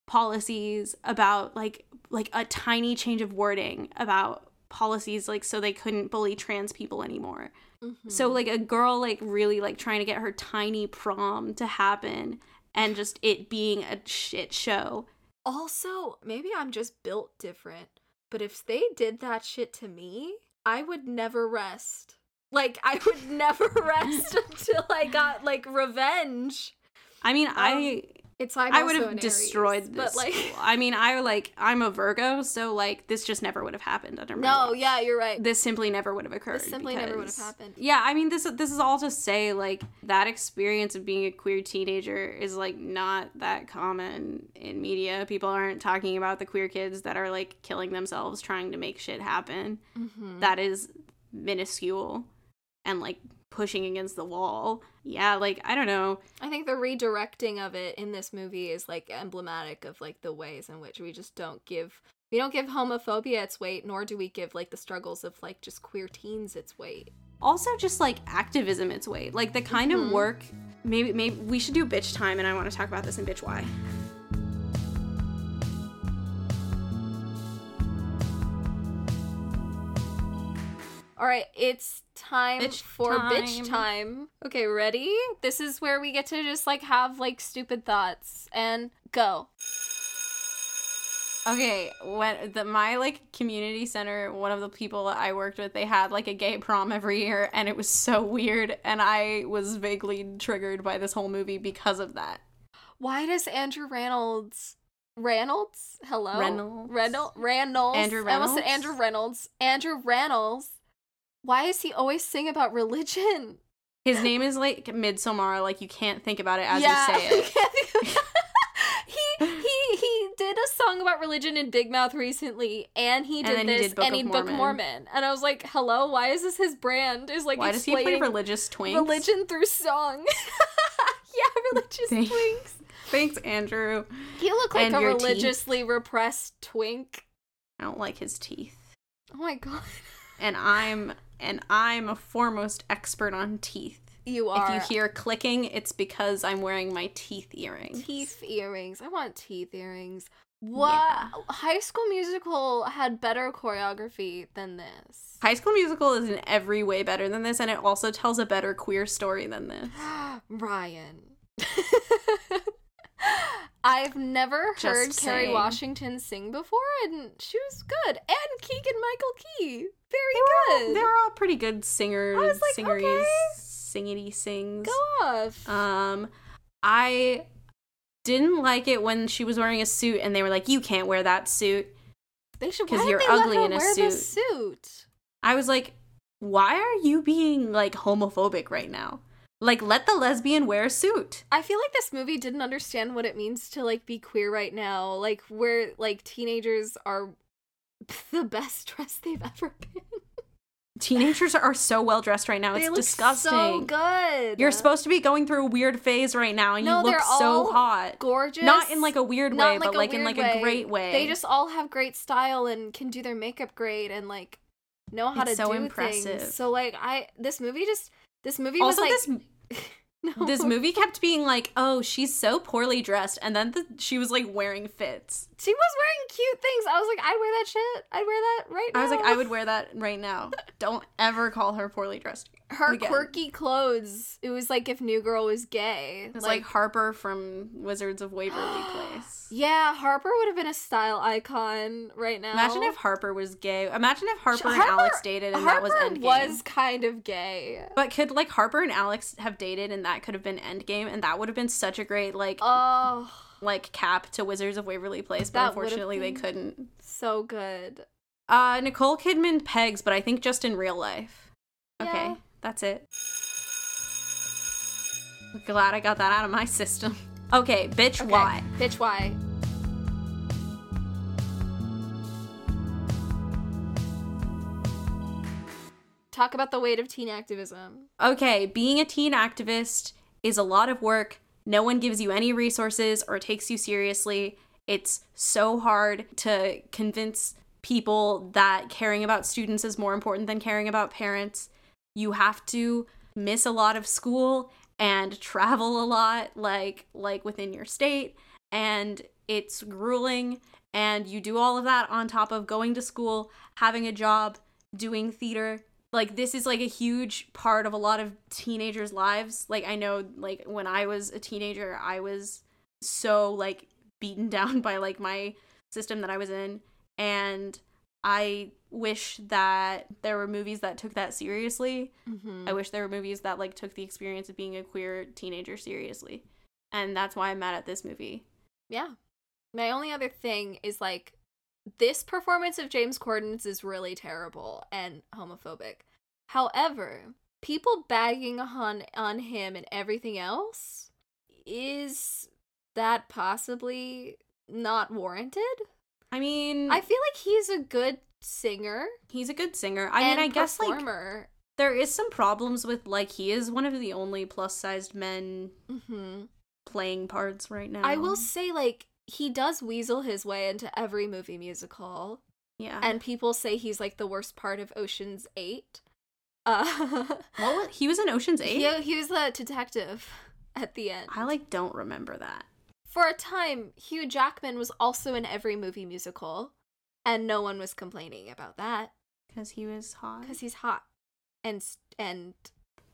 policies about like like a tiny change of wording about policies like so they couldn't bully trans people anymore Mm-hmm. so like a girl like really like trying to get her tiny prom to happen and just it being a shit show. Also, maybe I'm just built different, but if they did that shit to me, I would never rest. Like I (laughs) would never rest (laughs) until I got like revenge. I mean, I It's I'm I would have an Aries, destroyed this. but like school. I mean, I like I'm a Virgo, so like this just never would have happened under my No, yeah, you're right. This simply never would have occurred. This simply never would have happened. Yeah, I mean this this is all to say like that experience of being a queer teenager is like not that common in media. People aren't talking about the queer kids that are like killing themselves trying to make shit happen. Mm-hmm. that is minuscule and like pushing against the wall. Yeah, like I don't know. I think the redirecting of it in this movie is like emblematic of like the ways in which we just don't give we don't give homophobia its weight, nor do we give like the struggles of like just queer teens its weight. Also just like activism its weight. Like the kind Mhm. of work maybe maybe we should do bitch time and I want to talk about this in bitch why. All right, it's time Bitch for time. bitch time. Okay, ready? This is where we get to just like have like stupid thoughts and go. Okay, when the my like community center, one of the people that I worked with, they had like a gay prom every year and it was so weird and I was vaguely triggered by this whole movie because of that. Why does Andrew Reynolds Reynolds? Hello? Reynolds? Reynolds Reynolds. Andrew Reynolds. I almost said? Andrew Reynolds. Andrew Reynolds. Why does he always sing about religion? His name is like Midsommar, like you can't think about it as yeah, (laughs) you say it. can't think of- (laughs) (laughs) he he he did a song about religion in Big Mouth recently, and he And did he this, did Book and he Book Mormon. And I was like, "Hello, why is this his brand?" Is like Why does he play religious twinks? religion through song. yeah, religious Thanks. twinks. Thanks, Andrew. He looked like And a your teeth. religiously repressed twink. I don't like his teeth. Oh my god, And I'm and I'm a foremost expert on teeth. you are. If you hear clicking, it's because I'm wearing my teeth earrings. teeth earrings. I want teeth earrings. What? Yeah. High School Musical had better choreography than this. High School Musical is in every way better than this, and it also tells a better queer story than this. (gasps) Ryan. (laughs) I've never Just heard saying. Washington sing before, and she was good. And Keegan Michael Key, very good. They're all pretty good singers, I was like, singeries, okay. singity sings. Go off. Um, I didn't like it when she was wearing a suit, and they were like, "You can't wear that suit." they should. 'cause why did you're they ugly in a suit. suit. I was like, "Why are you being like homophobic right now? Like, let the lesbian wear a suit." I feel like this movie didn't understand what it means to like be queer right now. Like where like teenagers are (laughs) the best dressed they've ever been. Teenagers are so well dressed right now; they it's look disgusting. so good. You're supposed to be going through a weird phase right now, and No, you look so hot. gorgeous. Not in like a weird Not way, in, but like in like a great way. They just all have great style and can do their makeup great and like know how It's to so do impressive. things. So like I this movie just this movie also was like this (laughs) (laughs) no. this movie kept being like, "Oh, she's so poorly dressed," and then the, she was like wearing fits. She was wearing cute things. I was like, I'd wear that shit. I'd wear that right now. I was like, I would (laughs) wear that right now. Don't ever call her poorly dressed. Her Again. quirky clothes. It was like if New Girl was gay. It's like, Harper from Wizards of Waverly (gasps) Place. yeah, Harper would have been a style icon right now. Imagine if Harper was gay. Imagine if Harper, and Alex dated and Harper that was Endgame. was kind of gay. But could like Harper and Alex have dated and that could have been Endgame and that would have been such a great like Oh, like cap to Wizards of Waverly Place, but That unfortunately they couldn't. so good. Uh Nicole Kidman pegs, but I think just in real life. Okay, Yeah. That's it. Glad I got that out of my system. (laughs) Okay, bitch, Okay. why? Bitch, why? Talk about the weight of teen activism. Okay, being a teen activist is a lot of work. No one gives you any resources or takes you seriously. It's so hard to convince people that caring about students is more important than caring about parents. You have to miss a lot of school and travel a lot like like within your state and it's grueling and you do all of that on top of going to school, having a job, doing theater. Like this is like a huge part of a lot of teenagers' lives. Like I know like when I was a teenager, I was so like beaten (laughs) down by like my system that I was in and I wish that there were movies that took that seriously. Mm-hmm. I wish there were movies that like took the experience of being a queer teenager seriously. And that's why I'm mad at this movie. Yeah. My only other thing is like this performance of James Corden's is really terrible and homophobic. However, people bagging on on him and everything else is that possibly not warranted? I mean, I feel like he's a good singer. he's a good singer. I mean, I guess like there is some problems with like he is one of the only plus-sized men hmm playing parts right now. I will say like he does weasel his way into every movie musical. Yeah. and people say he's like the worst part of Ocean's Eight. Uh, (laughs) what was, he was in Ocean's 8? he, he was the detective at the end. I like don't remember that. For a time, Hugh Jackman was also in every movie musical, and no one was complaining about that Cuz he was hot. because he's hot and and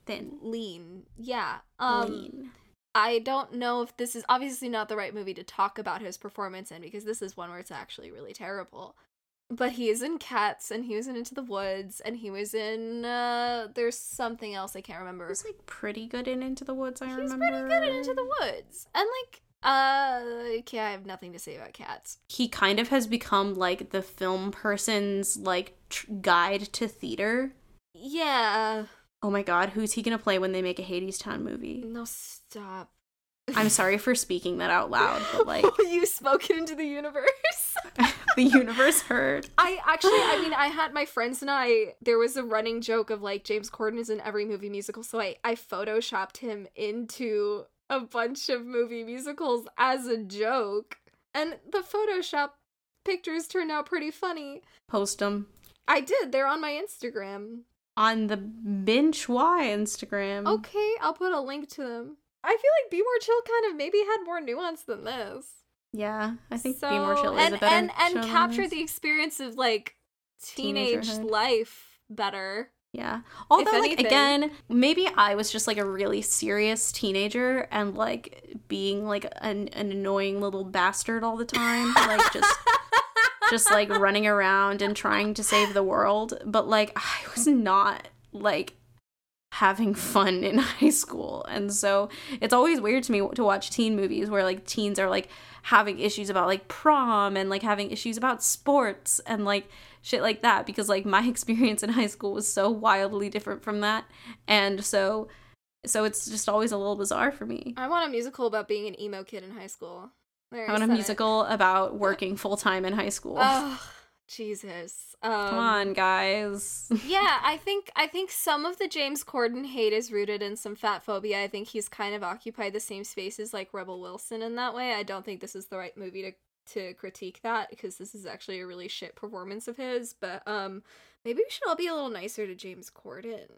thin. lean. Yeah. Um, lean. I don't know if this is obviously not the right movie to talk about his performance in because this is one where it's actually really terrible. But he is in Cats and he was in Into the Woods and he was in uh there's something else I can't remember. was like pretty good in Into the Woods, I He's remember. He's pretty good in Into the Woods. And like uh okay, I have nothing to say about Cats. he kind of has become like the film person's like tr- guide to theater. Yeah. Oh my god, who's he gonna play when they make a Hadestown movie? No stop. I'm sorry for speaking that out loud, but (laughs) like you spoke it into the universe. (laughs) the universe heard. I actually, I mean, I had my friends and I. There was a running joke of like James Corden is in every movie musical, so I I photoshopped him into a bunch of movie musicals as a joke, and the Photoshop pictures turned out pretty funny. Post them I did. They're on my Instagram. on the Bitch Why Instagram. Okay, I'll put a link to them. I feel like Be More Chill kind of maybe had more nuance than this. Yeah, I think so, Be More Chill is and, a better and and the experience of like teenage life better. Yeah. Although, like, again, maybe I was just like a really serious teenager and like being like an, an annoying little bastard all the time. Like, just. (laughs) just like running around and trying to save the world. But like, I was not like having fun in (laughs) high school. And so it's always weird to me to watch teen movies where like teens are like having issues about like prom and like having issues about sports and like shit like that because like my (laughs) experience in high school was so wildly different from that. And so so it's just always a little bizarre for me. I want a musical about being an emo kid in high school. There, I want a said it. musical about working full time in high school. Oh, (laughs) Jesus. Um, Come on, guys. (laughs) yeah, I think I think some of the James Corden hate is rooted in some fat phobia. I think he's kind of occupied the same spaces like Rebel Wilson in that way. I don't think this is the right movie to to critique that because this is actually a really shit performance of his. But um, maybe we should all be a little nicer to James Corden.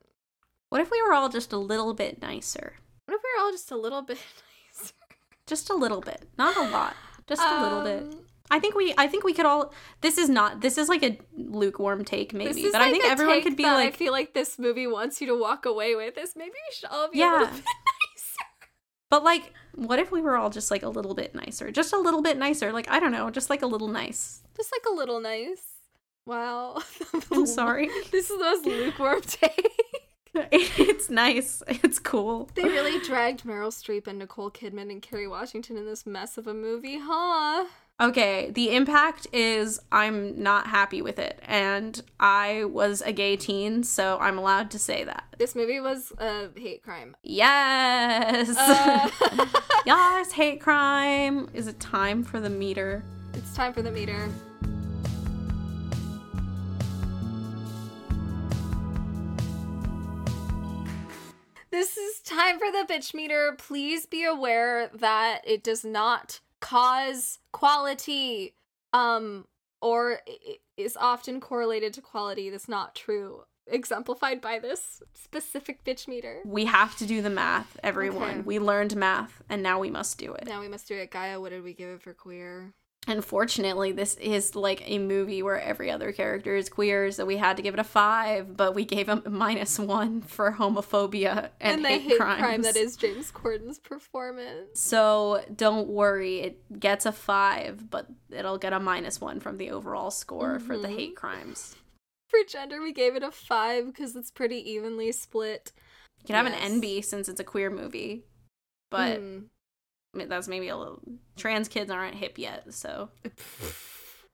What if we were all just a little bit nicer? What if we were all just a little bit (laughs) nicer? Just a little bit. Not a lot. Just a little bit. Um, I think we I think we could all this is not this is like a lukewarm take maybe, but I think everyone could be like I feel like this movie wants you to walk away with this. Maybe we should all be Yeah. a little bit nicer. But like what if we were all just like a little bit nicer? Just a little bit nicer. Like I don't know, just like a little nice. Just like a little nice. Wow. (laughs) I'm sorry. (laughs) This is the most lukewarm (laughs) take. it's nice. It's cool. They really dragged Meryl Streep and Nicole Kidman and Kerry Washington in this mess of a movie, huh? Okay, the impact is I'm not happy with it and I was a gay teen, so I'm allowed to say that. This movie was a hate crime. Yes. Uh, (laughs) (laughs) yes, hate crime. Is it time for the meter? it's time for the meter. This is time for the bitch meter. Please be aware that it does not cause quality um or is often correlated to quality that's not true exemplified by this specific bitch meter. We have to do the math, everyone. Okay. We learned math and now we must do it. Now we must do it. Gaia, what did we give it for queer? Unfortunately, this is like a movie where every other character is queer, so we had to give it a five, but we gave him a minus one for homophobia and, the hate, crime that is James Corden's performance. So don't worry, it gets a five, but it'll get a minus one from the overall score for the Mhm. hate crimes. For gender, we gave it a five because it's pretty evenly split. You can have an NB since it's a queer movie, but Hmm. That's maybe a little. Trans kids aren't hip yet, so.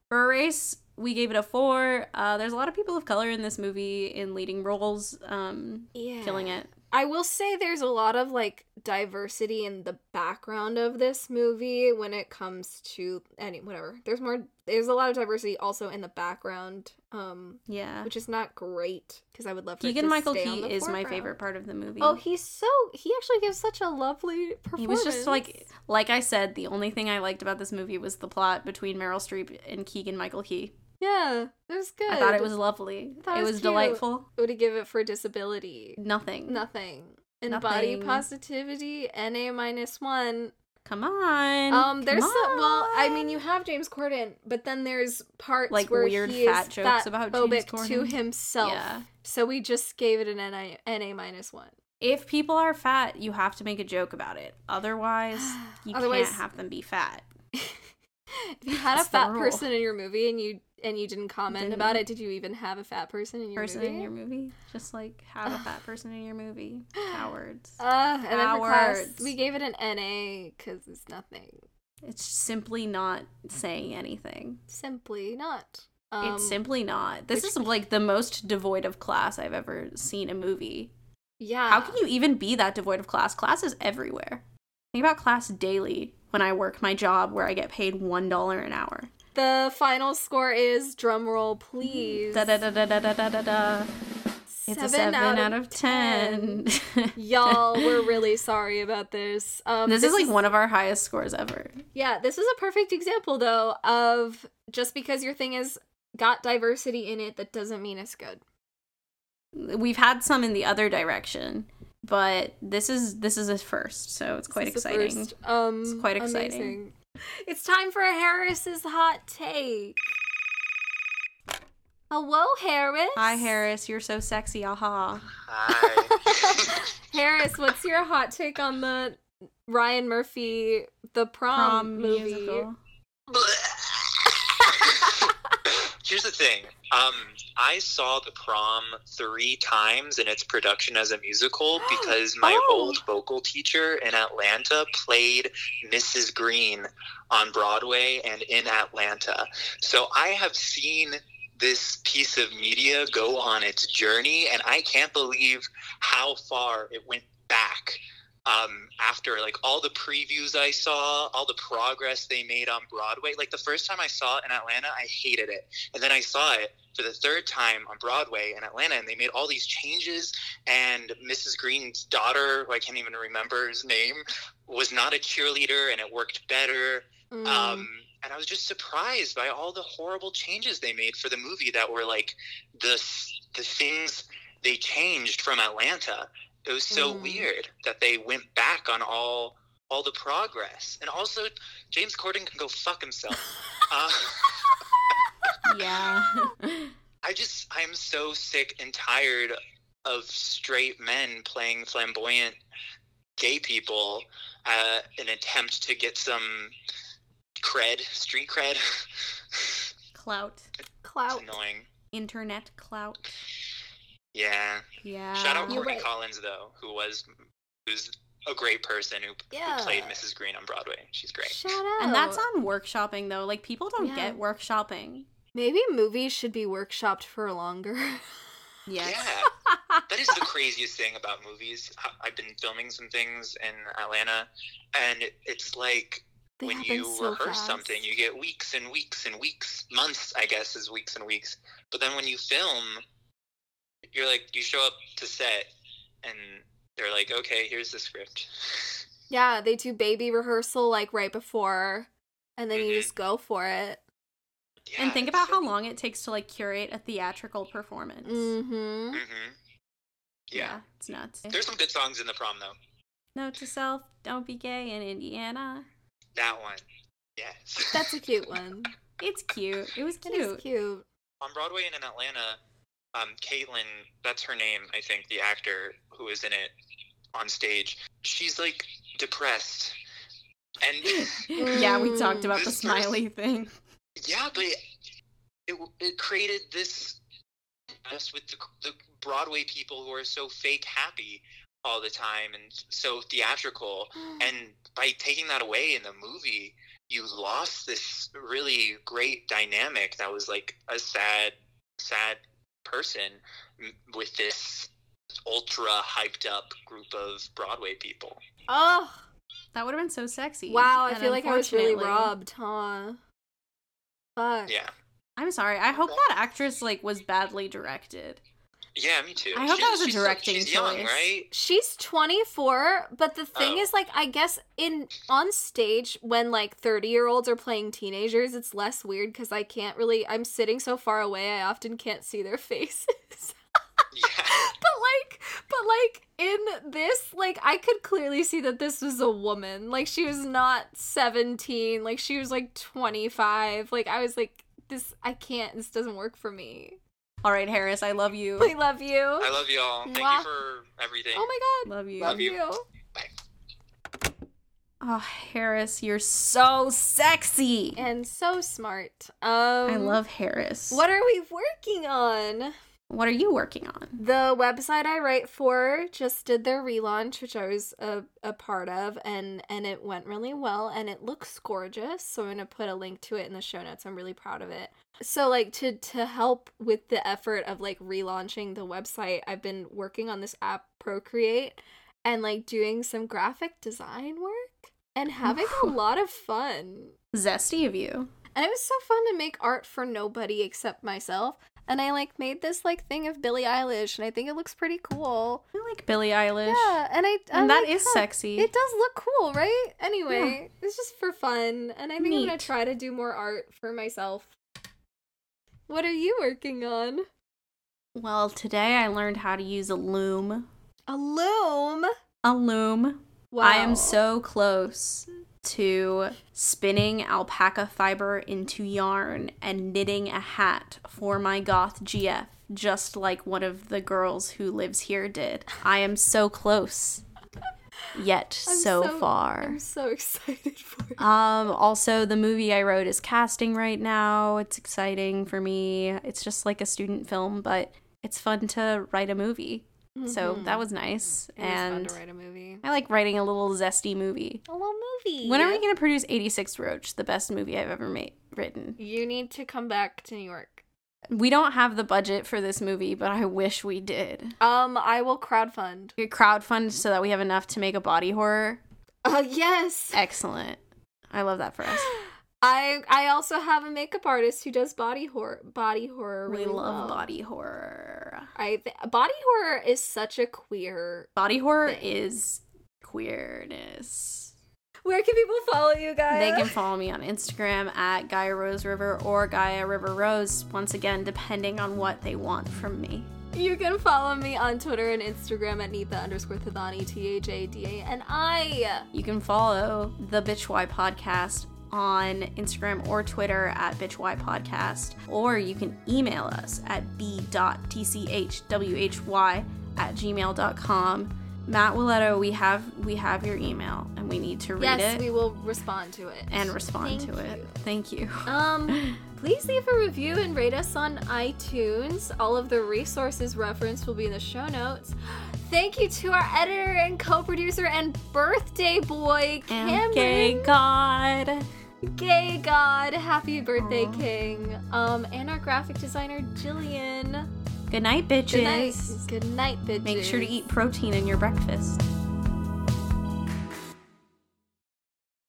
For a race, we gave it a four. Uh, there's a lot of people of color in this movie in leading roles, um, yeah. killing it. I will say there's a lot of like diversity in the background of this movie when it comes to any whatever. There's more there's a lot of diversity also in the background um Yeah. which is not great because I would love Keegan Michael Key is my favorite part of the movie. Oh, he's so he actually gives such a lovely performance. He was just like, like I said, the only thing I liked about this movie was the plot between Meryl Streep and Keegan Michael Key. Yeah, it was good. I thought it was lovely. thought It it was, delightful. What would he give it for disability? Nothing. Nothing. And body positivity, NA minus one. Come on. Um, there's Come some, well, I mean, you have James Corden, but then there's parts Like where weird he fat is jokes about James phobic to himself. Yeah. So we just gave it an NA, NA minus one. If people are fat, you have to make a joke about it. Otherwise, (sighs) you Otherwise- can't have them be fat. (laughs) If you had a That's fat person in your movie and you and you didn't comment Didn't. about it, did you even have a fat person in your Person movie? in your movie, just like have a fat person in your movie. Cowards. (sighs) Uh, and then for class, Cowards. we gave it an NA because it's nothing. It's simply not saying anything. Simply not. Um, it's simply not. This which- is like the most devoid of class I've ever seen a movie. yeah. How can you even be that devoid of class? Class is everywhere. Think about class daily when I work my job where I get paid $1 an hour. The final score is drumroll, please. Da da da da da da da da. It's seven a seven out, out of 10. 10. (laughs) Y'all, we're really sorry about this. Um, this, this is like one of our highest scores ever. Yeah, this is a perfect example, though, of just because your thing has got diversity in it, that doesn't mean it's good. We've had some in the other direction but this is this is a first, so it's quite This is exciting. Um, It's quite exciting. amazing. It's time for Harris's hot take. Hello, Harris. Hi Harris, you're so sexy, aha. Hi. (laughs) (laughs) Harris, what's your hot take on the Ryan Murphy the prom, Prom movie? musical. (laughs) Here's the thing. Um, I saw the prom three times in its production as a musical (gasps) because my Oh. old vocal teacher in Atlanta played Mrs. Greene on Broadway and in Atlanta. So I have seen this piece of media go on its journey, and I can't believe how far it went back um, after like all the previews I saw, all the progress they made on Broadway. Like the first time I saw it in Atlanta, I hated it, and then I saw it for the third time on Broadway in Atlanta, and they made all these changes. And Mrs. Greene's daughter, who I can't even remember his name, was not a cheerleader, and it worked better. Mm. Um, and I was just surprised by all the horrible changes they made for the movie that were like the the things they changed from Atlanta. It was so Mm. weird that they went back on all all the progress. And also, James Corden can go fuck himself. (laughs) Uh, Yeah. (laughs) I just I'm so sick and tired of straight men playing flamboyant gay people uh, an attempt to get some cred, street cred. (laughs) clout. it's Clout. annoying. Internet clout. Yeah. Yeah. Shout out You're Courtenay right. Collins though, who was who's a great person who, Yeah. who played Mrs. Greene on Broadway. She's great. Shout out. And that's on workshopping though. Like people don't Yeah. get workshopping. Maybe movies should be workshopped for longer. (laughs) Yes. Yeah. that is the (laughs) craziest thing about movies. I- I've been filming some things in Atlanta, and it's like They when you so rehearse fast. something, you get weeks and weeks and weeks, months, I guess, is weeks and weeks. But then when you film, you're like, you show up to set, and they're like, okay, here's the script. Yeah, they do baby rehearsal like right before, and then you Mhm. just go for it. Yeah, and think about so- how long it takes to like curate a theatrical performance. Mm-hmm. Mhm. Yeah. it's nuts. There's some good songs in the prom though. Note to self: Don't be gay in Indiana. That one. Yes. That's a cute (laughs) one. It's cute. It was cute. It is cute. cute. on Broadway and in Atlanta, um, Caitlin, that's her name, I think, the actor who is in it on stage. She's like depressed, and (laughs) yeah, we talked about the smiley thing. yeah, but it it created this mess with the, the Broadway people who are so fake happy all the time and so theatrical. (gasps) And by taking that away in the movie, you lost this really great dynamic that was like a sad, sad person with this ultra hyped up group of Broadway people. Oh, That would have been so sexy. wow. I feel like I was really robbed, huh? Fuck. Yeah. I'm sorry. I hope that actress like was badly directed. Yeah, me too. I hope that was a still- directing young, choice. right? She's 24, but the oh. thing Oh. is like I guess in on stage when like 30-year-olds are playing teenagers, it's less weird cuz I can't really I'm sitting so far away, I often can't see their (laughs) faces. Yeah. (laughs) but like but like in this like I could clearly see that this was a woman. Like she was not 17, like she was like 25. Like I was like this I can't this doesn't work for me. All right, Harris, I love you. I love you. I love y'all. Thank Mwah. you for everything. oh my god. Love you. Love Love you. you. Oh, Harris, you're so sexy. And so smart. Um I love Harris. What are we working on? What are you working on? The website I write for just did their relaunch, which I was a, a part of, and and it went really well, and it looks gorgeous. So I'm gonna put a link to it in the show notes. I'm really proud of it. So like to to help with the effort of like relaunching the website, I've been working on this app Procreate, and like doing some graphic design work and having a lot of fun. Zesty of you. And it was so fun to make art for nobody except myself. And I like made this like thing of Billie Eilish, and I think it looks pretty cool. I like Billie Eilish. Yeah, and I And I that like is how- sexy. It does look cool, right? Anyway, it's just for fun, and I think I'm gonna try to do more art for myself. What are you working on? Well, today I learned how to use a loom. A loom. A loom. Wow. I am so close to spinning alpaca fiber into yarn and knitting a hat for my goth GF, just like one of the girls who lives here did. I am so close, yet (laughs) so, so- far. I'm so excited for you. Um, also, the movie I wrote is casting right now. It's exciting for me. It's just like a student film, but it's fun to write a movie. So Mhm. that was nice. It was fun and to write a movie. I like writing a little zesty movie. A little movie. When are we going to produce 86 Roach, the best movie I've ever made written? You need to come back to New York. We don't have the budget for this movie, but I wish we did. Um, I will crowdfund. We crowdfund so that we have enough to make a body horror. Uh, yes. Excellent. I love that for us. (gasps) (gasps) (gasps) I I also have a makeup artist who does body horror. Body horror. We love well. body horror. I th- body horror is such a queer. Body horror Thing. is queerness. Where can people follow you guys? They can follow me on Instagram at Gaia Rose River or Gaia River Rose, once again, depending on what they want from me. You can follow me on Twitter and Instagram at Nitha underscore Thadani T H A D A N I. You can follow the Bitch Why podcast on Instagram or Twitter at bitchwhy podcast, or you can email us at b.tchwhy at gmail.com. Matt Willetto, we have we have your email and we need to read yes, it Yes, we will respond to it. and respond Thank to it. Thank you. Um, (laughs) please leave a review and rate us on iTunes. All of the resources referenced will be in the show notes. (gasps) Thank you to our editor and co-producer and birthday boy, Cameron. gay God. Gay God, happy birthday, Aw. King. Um, and our graphic designer, Jillian. Good night, bitches. Good night. Good night, bitches. Make sure to eat protein in your breakfast.